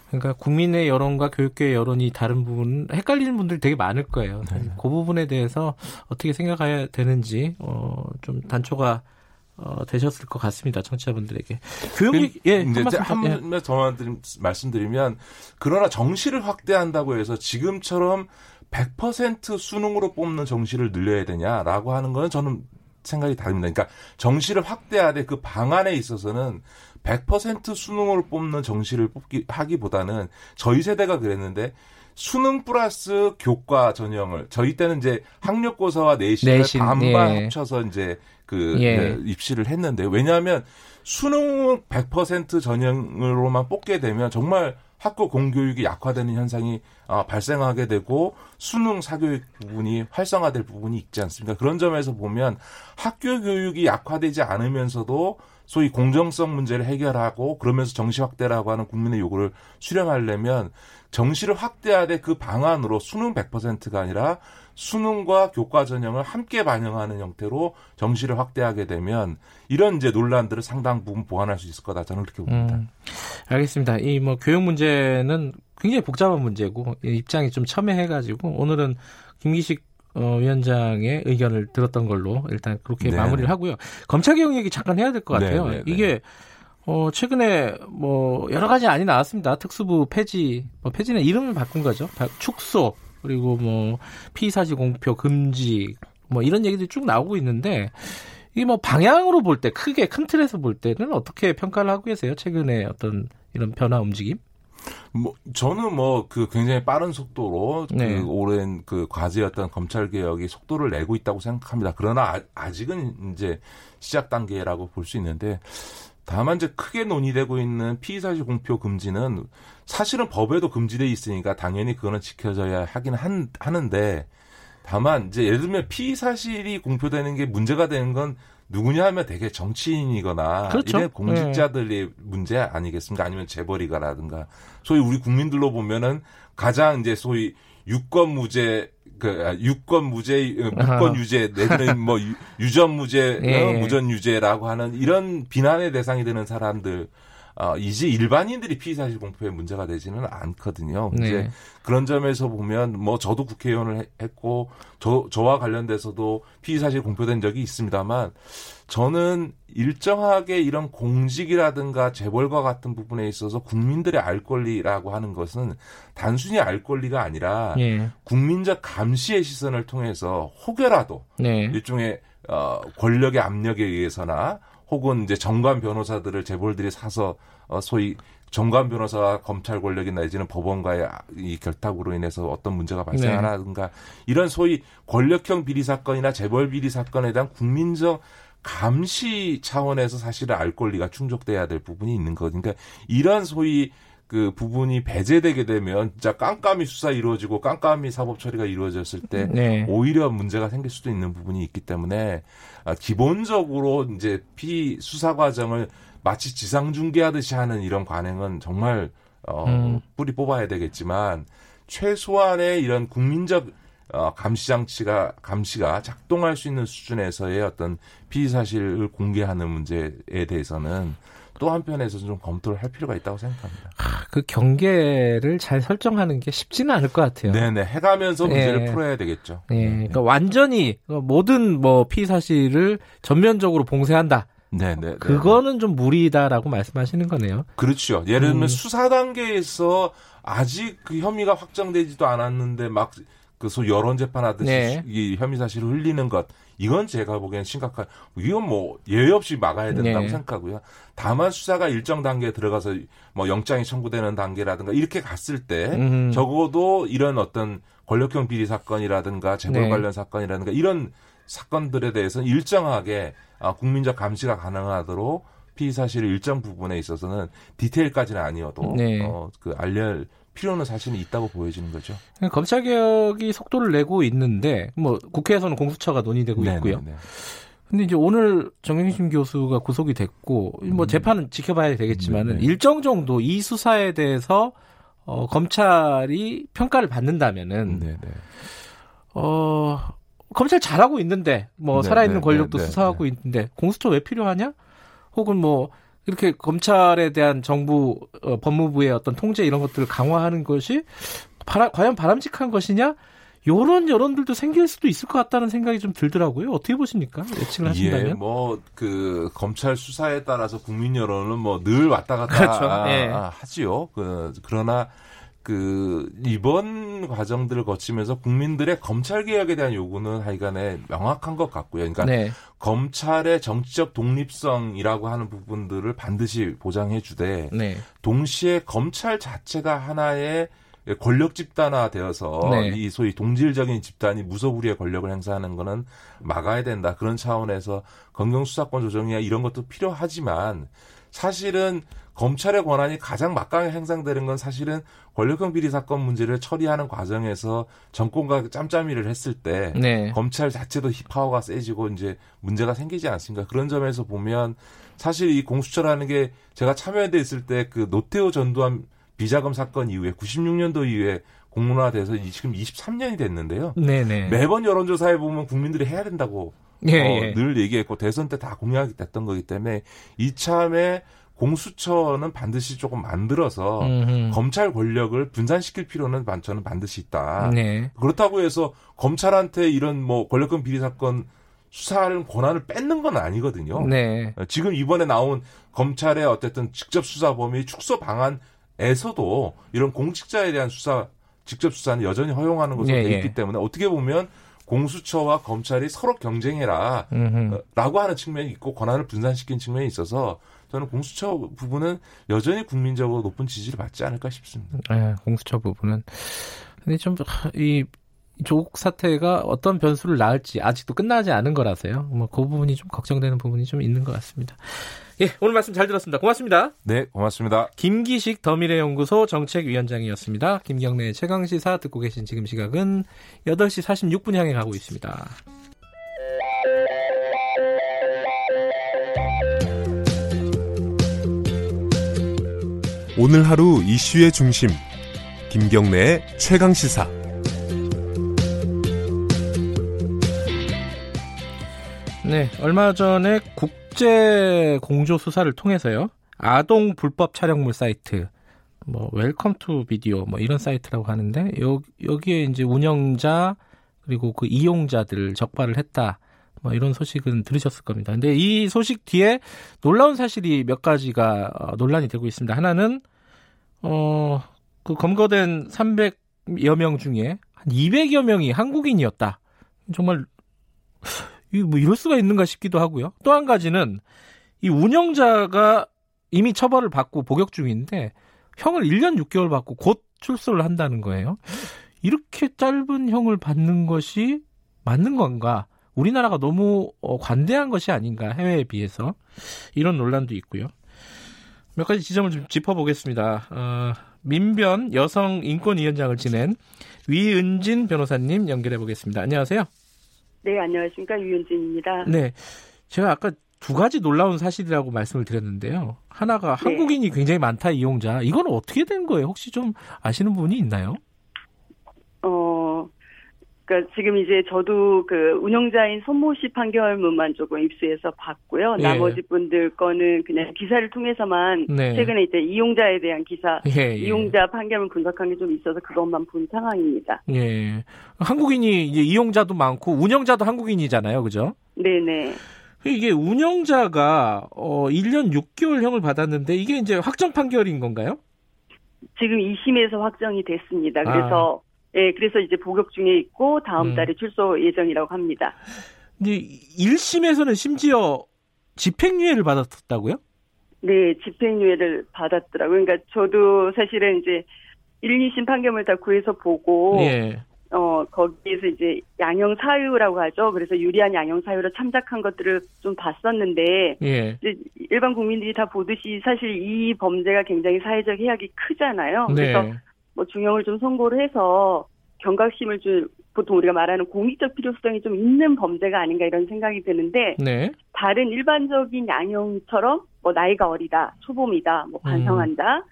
그러니까 국민의 여론과 교육계의 여론이 다른 부분 헷갈리는 분들 되게 많을 거예요. 네. 그 부분에 대해서 어떻게 생각해야 되는지 어, 좀 단초가 어, 되셨을 것 같습니다. 청취자분들에게. 교육이, 그, 예, 이제 한번 더 말씀드리면, 그러나 정시를 확대한다고 해서 지금처럼 100% 수능으로 뽑는 정시를 늘려야 되냐라고 하는 거는 저는 생각이 다릅니다. 그러니까 정시를 확대하되 그 방안에 있어서는 100% 수능으로 뽑는 정시를 뽑기 하기보다는 저희 세대가 그랬는데 수능 플러스 교과 전형을 저희 때는 이제 학력고사와 내신을 내신, 반반 예. 합쳐서 이제 그 예. 네, 입시를 했는데 왜냐하면 수능 100% 전형으로만 뽑게 되면 정말 학교 공교육이 약화되는 현상이 아, 발생하게 되고 수능 사교육 부분이 활성화될 부분이 있지 않습니까? 그런 점에서 보면 학교 교육이 약화되지 않으면서도 소위 공정성 문제를 해결하고 그러면서 정시 확대라고 하는 국민의 요구를 수렴하려면 정시를 확대하되 그 방안으로 수능 100%가 아니라 수능과 교과 전형을 함께 반영하는 형태로 정시를 확대하게 되면 이런 이제 논란들을 상당 부분 보완할 수 있을 거다 저는 그렇게 봅니다. 음, 알겠습니다. 이 뭐 교육 문제는 굉장히 복잡한 문제고 입장이 좀 첨예해가지고 오늘은 김기식 어, 위원장의 의견을 들었던 걸로 일단 그렇게 네 마무리를 하고요. 검찰 개혁 얘기 잠깐 해야 될 것 같아요. 네네. 이게 어, 최근에 뭐 여러 가지 안이 나왔습니다. 특수부 폐지, 뭐 폐지는 이름을 바꾼 거죠. 축소 그리고 뭐 피사지 공표 금지 뭐 이런 얘기들이 쭉 나오고 있는데 이뭐 방향으로 볼 때 크게 큰 틀에서 볼 때는 어떻게 평가를 하고 계세요? 최근에 어떤 이런 변화 움직임? 뭐 저는 뭐 그 굉장히 빠른 속도로 그 네. 그 오랜 그 과제였던 검찰 개혁이 속도를 내고 있다고 생각합니다. 그러나 아, 직은 이제 시작 단계라고 볼 수 있는데 다만 이제 크게 논의되고 있는 피의사실 공표 금지는 사실은 법에도 금지돼 있으니까 당연히 그거는 지켜져야 하긴 한, 하는데 다만 이제 예를 들면 피의사실이 공표되는 게 문제가 되는 건 누구냐 하면 되게 정치인이거나 그렇죠. 이런 공직자들의 네. 문제 아니겠습니까? 아니면 재벌이가라든가 소위 우리 국민들로 보면은 가장 이제 소위 유권 무죄 그 아, 유권 무죄 무권 유죄 내지는 뭐 유전 무죄 예. 무전 유죄라고 하는 이런 비난의 대상이 되는 사람들 어, 이제 일반인들이 피의사실 공표에 문제가 되지는 않거든요. 네. 이제 그런 점에서 보면 뭐 저도 국회의원을 했고 저 저와 관련돼서도 피의사실 공표된 적이 있습니다만 저는 일정하게 이런 공직이라든가 재벌과 같은 부분에 있어서 국민들의 알 권리라고 하는 것은 단순히 알 권리가 아니라 예. 국민적 감시의 시선을 통해서 혹여라도 네. 일종의 어, 권력의 압력에 의해서나 혹은 이제 정관 변호사들을 재벌들이 사서 어, 소위 정관 변호사와 검찰 권력이 내지는 법원과의 이 결탁으로 인해서 어떤 문제가 발생하라든가 네. 이런 소위 권력형 비리 사건이나 재벌 비리 사건에 대한 국민적 감시 차원에서 사실은 알 권리가 충족돼야 될 부분이 있는 거니까 그러니까 이런 소위 그 부분이 배제되게 되면 진짜 깜깜이 수사 이루어지고 깜깜이 사법 처리가 이루어졌을 때 네. 오히려 문제가 생길 수도 있는 부분이 있기 때문에 아, 기본적으로 이제 피 수사 과정을 마치 지상 중계하듯이 하는 이런 관행은 정말 어 음. 뿌리 뽑아야 되겠지만 최소한의 이런 국민적 어, 감시 장치가 감시가 작동할 수 있는 수준에서의 어떤 피의 사실을 공개하는 문제에 대해서는 또 한편에서 좀 검토를 할 필요가 있다고 생각합니다. 아, 그 경계를 잘 설정하는 게 쉽지는 않을 것 같아요. 네네 해가면서 문제를 예. 풀어야 되겠죠. 예. 그러니까 완전히 모든 뭐 피의 사실을 전면적으로 봉쇄한다. 네네. 그거는 좀 무리다라고 말씀하시는 거네요. 그렇죠. 예를 들면 음. 수사 단계에서 아직 그 혐의가 확정되지도 않았는데 막그소 여론 재판하듯이 네. 이 혐의 사실을 흘리는 것 이건 제가 보기엔 심각한 이건 뭐 예외 없이 막아야 된다고 네. 생각하고요. 다만 수사가 일정 단계에 들어가서 뭐 영장이 청구되는 단계라든가 이렇게 갔을 때 음. 적어도 이런 어떤 권력형 비리 사건이라든가 재벌 네. 관련 사건이라든가 이런 사건들에 대해서는 일정하게 아, 국민적 감시가 가능하도록 피의 사실의 일정 부분에 있어서는 디테일까지는 아니어도 네. 어, 그 알릴 필요는 사실은 있다고 보여지는 거죠. 검찰 개혁이 속도를 내고 있는데 뭐 국회에서는 공수처가 논의되고 네네네. 있고요. 네, 네. 근데 이제 오늘 정영심 교수가 구속이 됐고 뭐 음. 재판은 지켜봐야 되겠지만은 네네. 일정 정도 이 수사에 대해서 어, 검찰이 평가를 받는다면은 네네. 어 검찰 잘하고 있는데 뭐. 살아있는 권력도 수사하고 있는데 공수처 왜 필요하냐? 혹은 뭐 이렇게 검찰에 대한 정부 어, 법무부의 어떤 통제 이런 것들을 강화하는 것이 바라, 과연 바람직한 것이냐? 요런 여론들도 생길 수도 있을 것 같다는 생각이 좀 들더라고요. 어떻게 보십니까? 예측을 하신다면? 예, 뭐그 검찰 수사에 따라서 국민 여론은 뭐 늘 왔다 갔다 그렇죠. 예. 하지요. 그 그러나 그 이번 과정들을 거치면서 국민들의 검찰 개혁에 대한 요구는 하여간에 명확한 것 같고요. 그러니까 네. 검찰의 정치적 독립성이라고 하는 부분들을 반드시 보장해 주되 네. 동시에 검찰 자체가 하나의 권력 집단화 되어서 네. 이 소위 동질적인 집단이 무소불위의 권력을 행사하는 거는 막아야 된다. 그런 차원에서 검경 수사권 조정이나 이런 것도 필요하지만 사실은 검찰의 권한이 가장 막강하게 행사되는 건 사실은 권력형 비리 사건 문제를 처리하는 과정에서 정권과 짬짬이를 했을 때 네. 검찰 자체도 파워가 세지고 이제 문제가 생기지 않습니까? 그런 점에서 보면 사실 이 공수처라는 게 제가 참여돼 있을 때 그 노태우 전두환 비자금 사건 이후에 96년도 이후에 공문화돼서 지금 23년이 됐는데요. 네네. 매번 여론조사에 보면 국민들이 해야 된다고 예, 어, 예. 늘 얘기했고 대선 때 다 공약이 됐던 거기 때문에 이참에 공수처는 반드시 조금 만들어서 음흠. 검찰 권력을 분산시킬 필요는 저는 반드시 있다. 네. 그렇다고 해서 검찰한테 이런 뭐 권력권 비리 사건 수사하는 권한을 뺏는 건 아니거든요. 네. 지금 이번에 나온 검찰의 어쨌든 직접 수사 범위 축소 방안에서도 이런 공직자에 대한 수사 직접 수사는 여전히 허용하는 것으로 네, 되어 있기 예. 때문에 어떻게 보면 공수처와 검찰이 서로 경쟁해라 라고 하는 측면이 있고 권한을 분산시킨 측면이 있어서 저는 공수처 부분은 여전히 국민적으로 높은 지지를 받지 않을까 싶습니다. 네, 공수처 부분은 근데 좀이 조국 사태가 어떤 변수를 낳을지 아직도 끝나지 않은 거라서요. 뭐 그 부분이 좀 걱정되는 부분이 좀 있는 것 같습니다. 예, 오늘 말씀 잘 들었습니다. 고맙습니다. 네, 고맙습니다. 김기식 더미래연구소 정책위원장이었습니다. 김경래 최강 시사 듣고 계신 지금 시각은 8시 46분 향해 가고 있습니다. 오늘 하루 이슈의 중심 김경래의 최강 시사 네, 얼마 전에 국제 공조 수사를 통해서요. 아동 불법 촬영물 사이트 뭐 Welcome to Video 뭐 이런 사이트라고 하는데 여, 여기에 이제 운영자 그리고 그 이용자들을 적발을 했다. 뭐 이런 소식은 들으셨을 겁니다. 근데 이 소식 뒤에 놀라운 사실이 몇 가지가 어, 논란이 되고 있습니다. 하나는 어, 그 검거된 300여 명 중에 한 200여 명이 한국인이었다. 정말 이뭐 이럴 수가 있는가 싶기도 하고요. 또 한 가지는 이 운영자가 이미 처벌을 받고 복역 중인데 형을 1년 6개월 받고 곧 출소를 한다는 거예요. 이렇게 짧은 형을 받는 것이 맞는 건가? 우리나라가 너무 어, 관대한 것이 아닌가 해외에 비해서 이런 논란도 있고요. 몇 가지 지점을 좀 짚어보겠습니다. 어, 민변 여성 인권위원장을 지낸 위은진 변호사님 연결해 보겠습니다. 안녕하세요. 네, 안녕하십니까. 위은진입니다. 네. 제가 아까 두 가지 놀라운 사실이라고 말씀을 드렸는데요. 하나가 네. 한국인이 굉장히 많다 이용자. 이건 어떻게 된 거예요? 혹시 좀 아시는 분이 있나요? 어, 그러니까 지금 이제 저도 그 운영자인 손모 씨 판결문만 조금 입수해서 봤고요. 예. 나머지 분들 거는 그냥 기사를 통해서만 네. 최근에 이제 이용자에 대한 기사, 예, 예. 이용자 판결문 분석한 게 좀 있어서 그것만 본 상황입니다. 예. 한국인이 이제 이용자도 많고 운영자도 한국인이잖아요, 그죠? 네네. 이게 운영자가 어 1년 6개월형을 받았는데 이게 이제 확정 판결인 건가요? 지금 2심에서 확정이 됐습니다. 그래서 아. 예, 그래서 이제 복역 중에 있고 다음 음. 달에 출소 예정이라고 합니다. 근데 1심에서는 심지어 집행유예를 받았다고요? 네, 집행유예를 받았더라고요. 그러니까 저도 사실은 이제 1, 2심 판결을 다 구해서 보고 예. 어, 거기에서 이제 양형 사유라고 하죠. 그래서 유리한 양형 사유로 참작한 것들을 좀 봤었는데, 예. 이제 일반 국민들이 다 보듯이 사실 이 범죄가 굉장히 사회적 해악이 크잖아요. 네. 그래서 뭐 중형을 좀 선고를 해서 경각심을 줄 보통 우리가 말하는 공익적 필요성이 좀 있는 범죄가 아닌가 이런 생각이 드는데 네. 다른 일반적인 양형처럼 뭐 나이가 어리다, 초범이다, 뭐 반성한다, 음.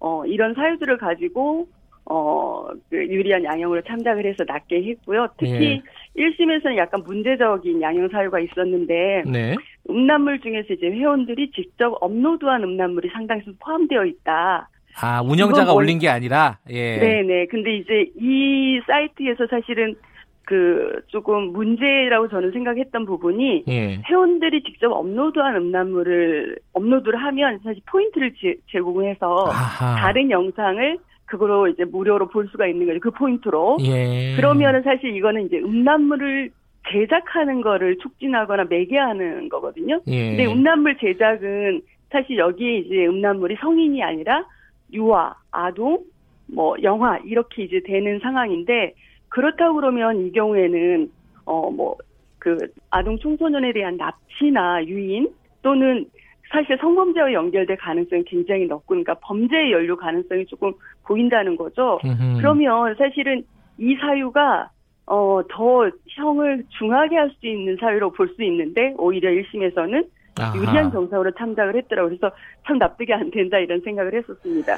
어 이런 사유들을 가지고 어, 그 유리한 양형으로 참작을 해서 낮게 했고요. 특히 예. 1심에서는 약간 문제적인 양형 사유가 있었는데 네. 음란물 중에서 이제 회원들이 직접 업로드한 음란물이 상당수 포함되어 있다. 아, 운영자가 뭐, 올린 게 아니라? 예. 네네. 근데 이제 이 사이트에서 사실은 그 조금 문제라고 저는 생각했던 부분이 예. 회원들이 직접 업로드한 음란물을 업로드를 하면 사실 포인트를 제, 공해서 다른 영상을 그거로 이제 무료로 볼 수가 있는 거죠. 그 포인트로. 예. 그러면은 사실 이거는 이제 음란물을 제작하는 거를 촉진하거나 매개하는 거거든요. 예. 근데 음란물 제작은 사실 여기에 이제 음란물이 성인이 아니라 유아, 아동, 뭐 영화 이렇게 이제 되는 상황인데 그렇다고 그러면 이 경우에는 어 뭐 그 아동 청소년에 대한 납치나 유인 또는 사실 성범죄와 연결될 가능성이 굉장히 높고 그러니까 범죄에 연루 가능성이 조금 보인다는 거죠. 음흠. 그러면 사실은 이 사유가 어, 더 형을 중하게 할 수 있는 사유로 볼 수 있는데 오히려 1심에서는 아하. 유리한 정상으로 참작을 했더라고요. 그래서 참 납득이 안 된다 이런 생각을 했었습니다.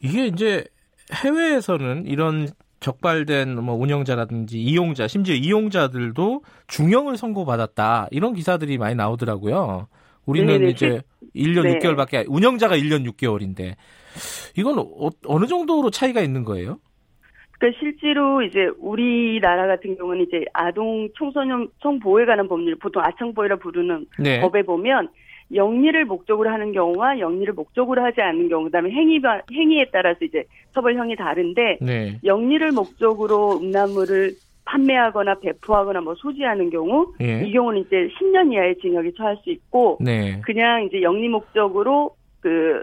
이게 이제 해외에서는 이런 적발된 뭐 운영자라든지 이용자, 심지어 이용자들도 중형을 선고받았다 이런 기사들이 많이 나오더라고요. 우리는 네네, 이제 1년 네. 6개월밖에 운영자가 1년 6개월인데 이건 어, 느 정도로 차이가 있는 거예요? 그러니까 실제로 이제 우리나라 같은 경우는 이제 아동 청소년 성보호에 관한 법률 보통 아청보호라 부르는 네. 법에 보면 영리를 목적으로 하는 경우와 영리를 목적으로 하지 않는 경우 그다음에 행위 행위에 따라서 이제 처벌형이 다른데 네. 영리를 목적으로 음란물을 판매하거나 배포하거나 뭐 소지하는 경우 예. 이 경우는 이제 10년 이하의 징역에 처할 수 있고 네. 그냥 이제 영리 목적으로 그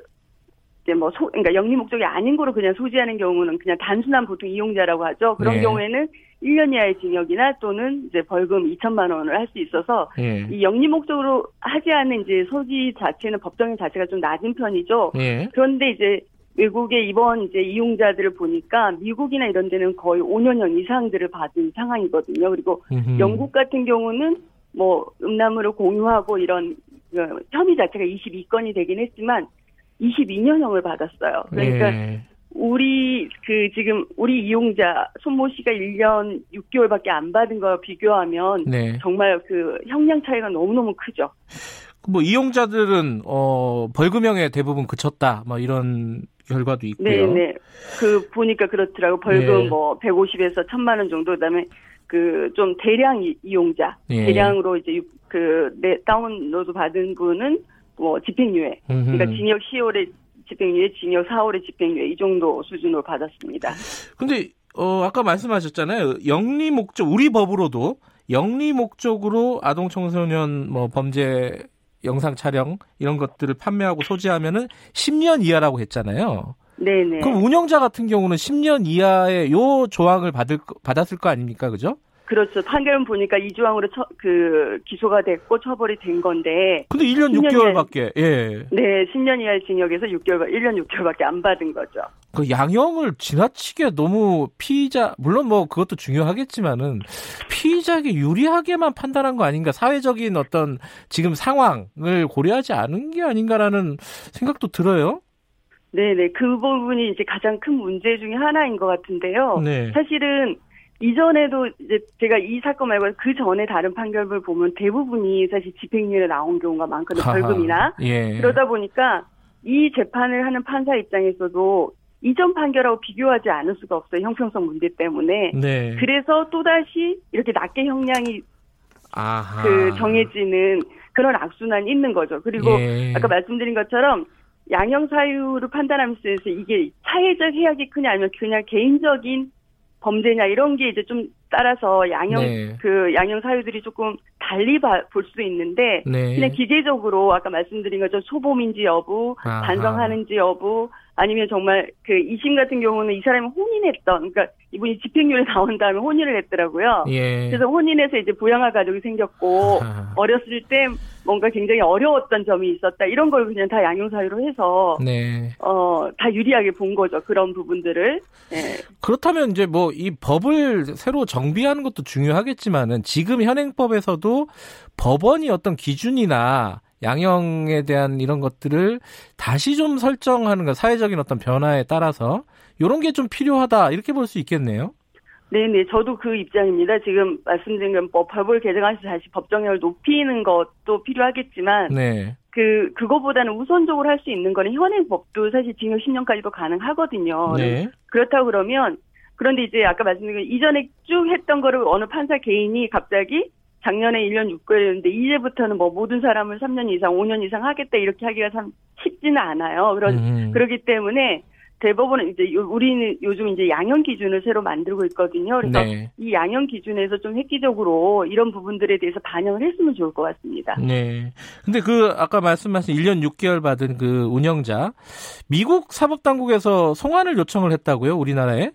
이제 뭐 소, 그러니까 영리 목적이 아닌 거로 그냥 소지하는 경우는 그냥 단순한 보통 이용자라고 하죠. 그런 네. 경우에는 1년 이하의 징역이나 또는 이제 벌금 2천만 원을 할 수 있어서 예. 이 영리 목적으로 하지 않은 이제 소지 자체는 법정의 자체가 좀 낮은 편이죠. 예. 그런데 이제 외국의 이번 이제 이용자들을 보니까 미국이나 이런 데는 거의 5년형 이상들을 받은 상황이거든요. 그리고 음흠. 영국 같은 경우는 뭐 음란물을 공유하고 이런 그 혐의 자체가 22건이 되긴 했지만 22년형을 받았어요. 그러니까 네. 우리 그 지금 우리 이용자 손모 씨가 1년 6개월밖에 안 받은 거 비교하면 네. 정말 그 형량 차이가 너무너무 크죠. 뭐 이용자들은 어 벌금형에 대부분 그쳤다. 뭐 이런 결과도 있고요. 네, 네. 그 보니까 그렇더라고. 벌금 네. 뭐 150에서 1000만 원 정도 그다음에 그 좀 대량 이용자, 네. 대량으로 이제 그 네, 다운로드 받은 분은 뭐 집행유예. 그러니까 징역 10월에 집행유예, 징역 4월에 집행유예 이 정도 수준으로 받았습니다. 근데 어 아까 말씀하셨잖아요. 영리 목적 우리 법으로도 영리 목적으로 아동 청소년 뭐 범죄 영상 촬영 이런 것들을 판매하고 소지하면은 10년 이하라고 했잖아요. 네네. 그럼 운영자 같은 경우는 10년 이하의 요 조항을 받을 받았을 거 아닙니까, 그죠? 그렇죠. 판결은 보니까 이 조항으로 처, 그 기소가 됐고 처벌이 된 건데. 근데 1년 6개월밖에. 예. 네, 10년 이하의 징역에서 6개월, 1년 6개월밖에 안 받은 거죠. 그 양형을 지나치게 너무 피의자 물론 뭐 그것도 중요하겠지만은 피의자에게 유리하게만 판단한 거 아닌가 사회적인 어떤 지금 상황을 고려하지 않은 게 아닌가라는 생각도 들어요. 네네 그 부분이 이제 가장 큰 문제 중에 하나인 것 같은데요. 네. 사실은 이전에도 이제 제가 이 사건 말고 그 전에 다른 판결을 보면 대부분이 사실 집행유예 나온 경우가 많거든요. 벌금이나. 예. 그러다 보니까 이 재판을 하는 판사 입장에서도 이전 판결하고 비교하지 않을 수가 없어요. 형평성 문제 때문에. 네. 그래서 또다시 이렇게 낮게 형량이 아하. 그 정해지는 그런 악순환이 있는 거죠. 그리고 예. 아까 말씀드린 것처럼 양형 사유를 판단하면서 이게 사회적 해악이 크냐 아니면 그냥 개인적인 범죄냐 이런 게 이제 좀 따라서 양형 네. 그 양형 사유들이 조금 달리 봐, 볼 수도 있는데 네. 그냥 기계적으로 아까 말씀드린 것처럼 소범인지 여부, 아하. 반성하는지 여부, 아니면 정말 그 이심 같은 경우는 이 사람이 혼인했던 그러니까 이분이 집행유예 나온 다음에 혼인을 했더라고요. 예. 그래서 혼인해서 이제 부양할 가족이 생겼고. 어렸을 때 뭔가 굉장히 어려웠던 점이 있었다 이런 걸 그냥 다 양형 사유로 해서 네. 어다 유리하게 본 거죠 그런 부분들을. 네. 그렇다면 이제 뭐 이 법을 새로 정비하는 것도 중요하겠지만은 지금 현행법에서도 법원이 어떤 기준이나 양형에 대한 이런 것들을 다시 좀 설정하는 것, 사회적인 어떤 변화에 따라서 이런 게 좀 필요하다 이렇게 볼 수 있겠네요. 네네, 저도 그 입장입니다. 지금 말씀드린 법, 법을 개정해서 다시 법정형을 높이는 것도 필요하겠지만, 네. 그, 그거보다는 우선적으로 할 수 있는 거는 현행 법도 사실 징역 10년까지도 가능하거든요. 네. 그렇다고 그러면, 그런데 이제 아까 말씀드린 이전에 쭉 했던 거를 어느 판사 개인이 갑자기 작년에 1년 6개월이었는데 이제부터는 뭐 모든 사람을 3년 이상, 5년 이상 하겠다 이렇게 하기가 참 쉽지는 않아요. 그러, 음. 그렇기 때문에 대법원은 이제 우리는 요즘 이제 양형 기준을 새로 만들고 있거든요. 그래서 네. 이 양형 기준에서 좀 획기적으로 이런 부분들에 대해서 반영을 했으면 좋을 것 같습니다. 네. 근데 그 아까 말씀하신 1년 6개월 받은 그 운영자 미국 사법 당국에서 송환을 요청을 했다고요, 우리나라에?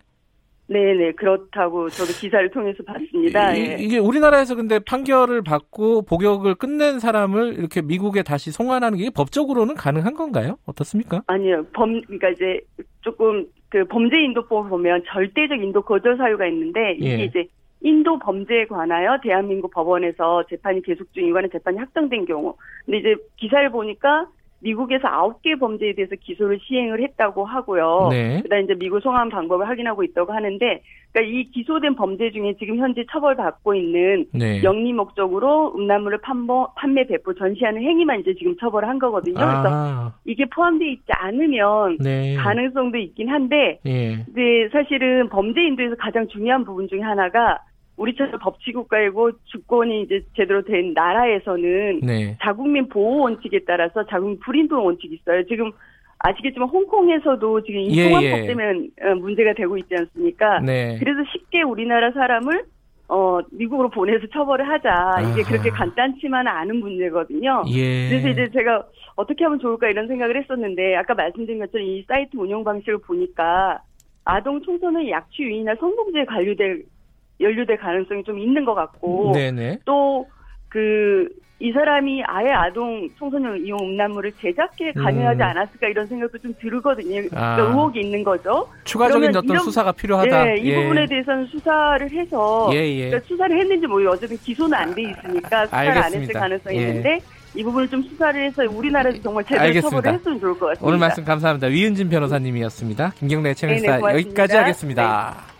네네 그렇다고 저도 기사를 통해서 봤습니다. 이, 예. 이게 우리나라에서 근데 판결을 받고 복역을 끝낸 사람을 이렇게 미국에 다시 송환하는 게 법적으로는 가능한 건가요? 어떻습니까? 아니요 범 그러니까 이제 조금 그 범죄 인도법을 보면 절대적 인도 거절 사유가 있는데 이게 예. 이제 인도 범죄에 관하여 대한민국 법원에서 재판이 계속 중이거나 재판이 확정된 경우. 근데 이제 기사를 보니까 미국에서 아홉 개 범죄에 대해서 기소를 시행을 했다고 하고요. 네. 그다음 이제 미국 송환 방법을 확인하고 있다고 하는데, 그러니까 이 기소된 범죄 중에 지금 현재 처벌받고 있는 네. 영리 목적으로 음란물을 판모, 판매, 배포, 전시하는 행위만 이제 지금 처벌한 거거든요. 그래서 아. 이게 포함되어 있지 않으면 네. 가능성도 있긴 한데, 예. 이제 사실은 범죄 인도에서 가장 중요한 부분 중에 하나가 우리처럼 법치국가이고 주권이 이제 제대로 된 나라에서는 네. 자국민 보호 원칙에 따라서 자국민 불인도 원칙이 있어요. 지금 아시겠지만 홍콩에서도 지금 이 통합법 예, 예. 때문에 어, 문제가 되고 있지 않습니까? 네. 그래서 쉽게 우리나라 사람을 어 미국으로 보내서 처벌을 하자 이게 아하. 그렇게 간단치만은 않은 문제거든요. 예. 그래서 이제 제가 어떻게 하면 좋을까 이런 생각을 했었는데 아까 말씀드린 것처럼 이 사이트 운영 방식을 보니까 아동 청소년 약취 유인이나 성범죄에 관련된 연루될 가능성이 좀 있는 것 같고 또 그 이 사람이 아예 아동 청소년 이용 음란물을 제작해 가능하지 음. 않았을까 이런 생각도 좀 들거든요. 아. 그러니까 의혹이 있는 거죠. 추가적인 어떤 이런, 수사가 필요하다. 네, 이 예. 부분에 대해서는 수사를 해서 예, 예. 그러니까 수사를 했는지 뭐 어쨌든 기소는 안 돼 있으니까 수사를 알겠습니다. 안 했을 가능성이 예. 있는데 이 부분을 좀 수사를 해서 우리나라에서 정말 제대로 알겠습니다. 처벌을 했으면 좋을 것 같습니다. 오늘 말씀 감사합니다. 위은진 변호사님이었습니다. 김경래 채널사 여기까지 하겠습니다. 네.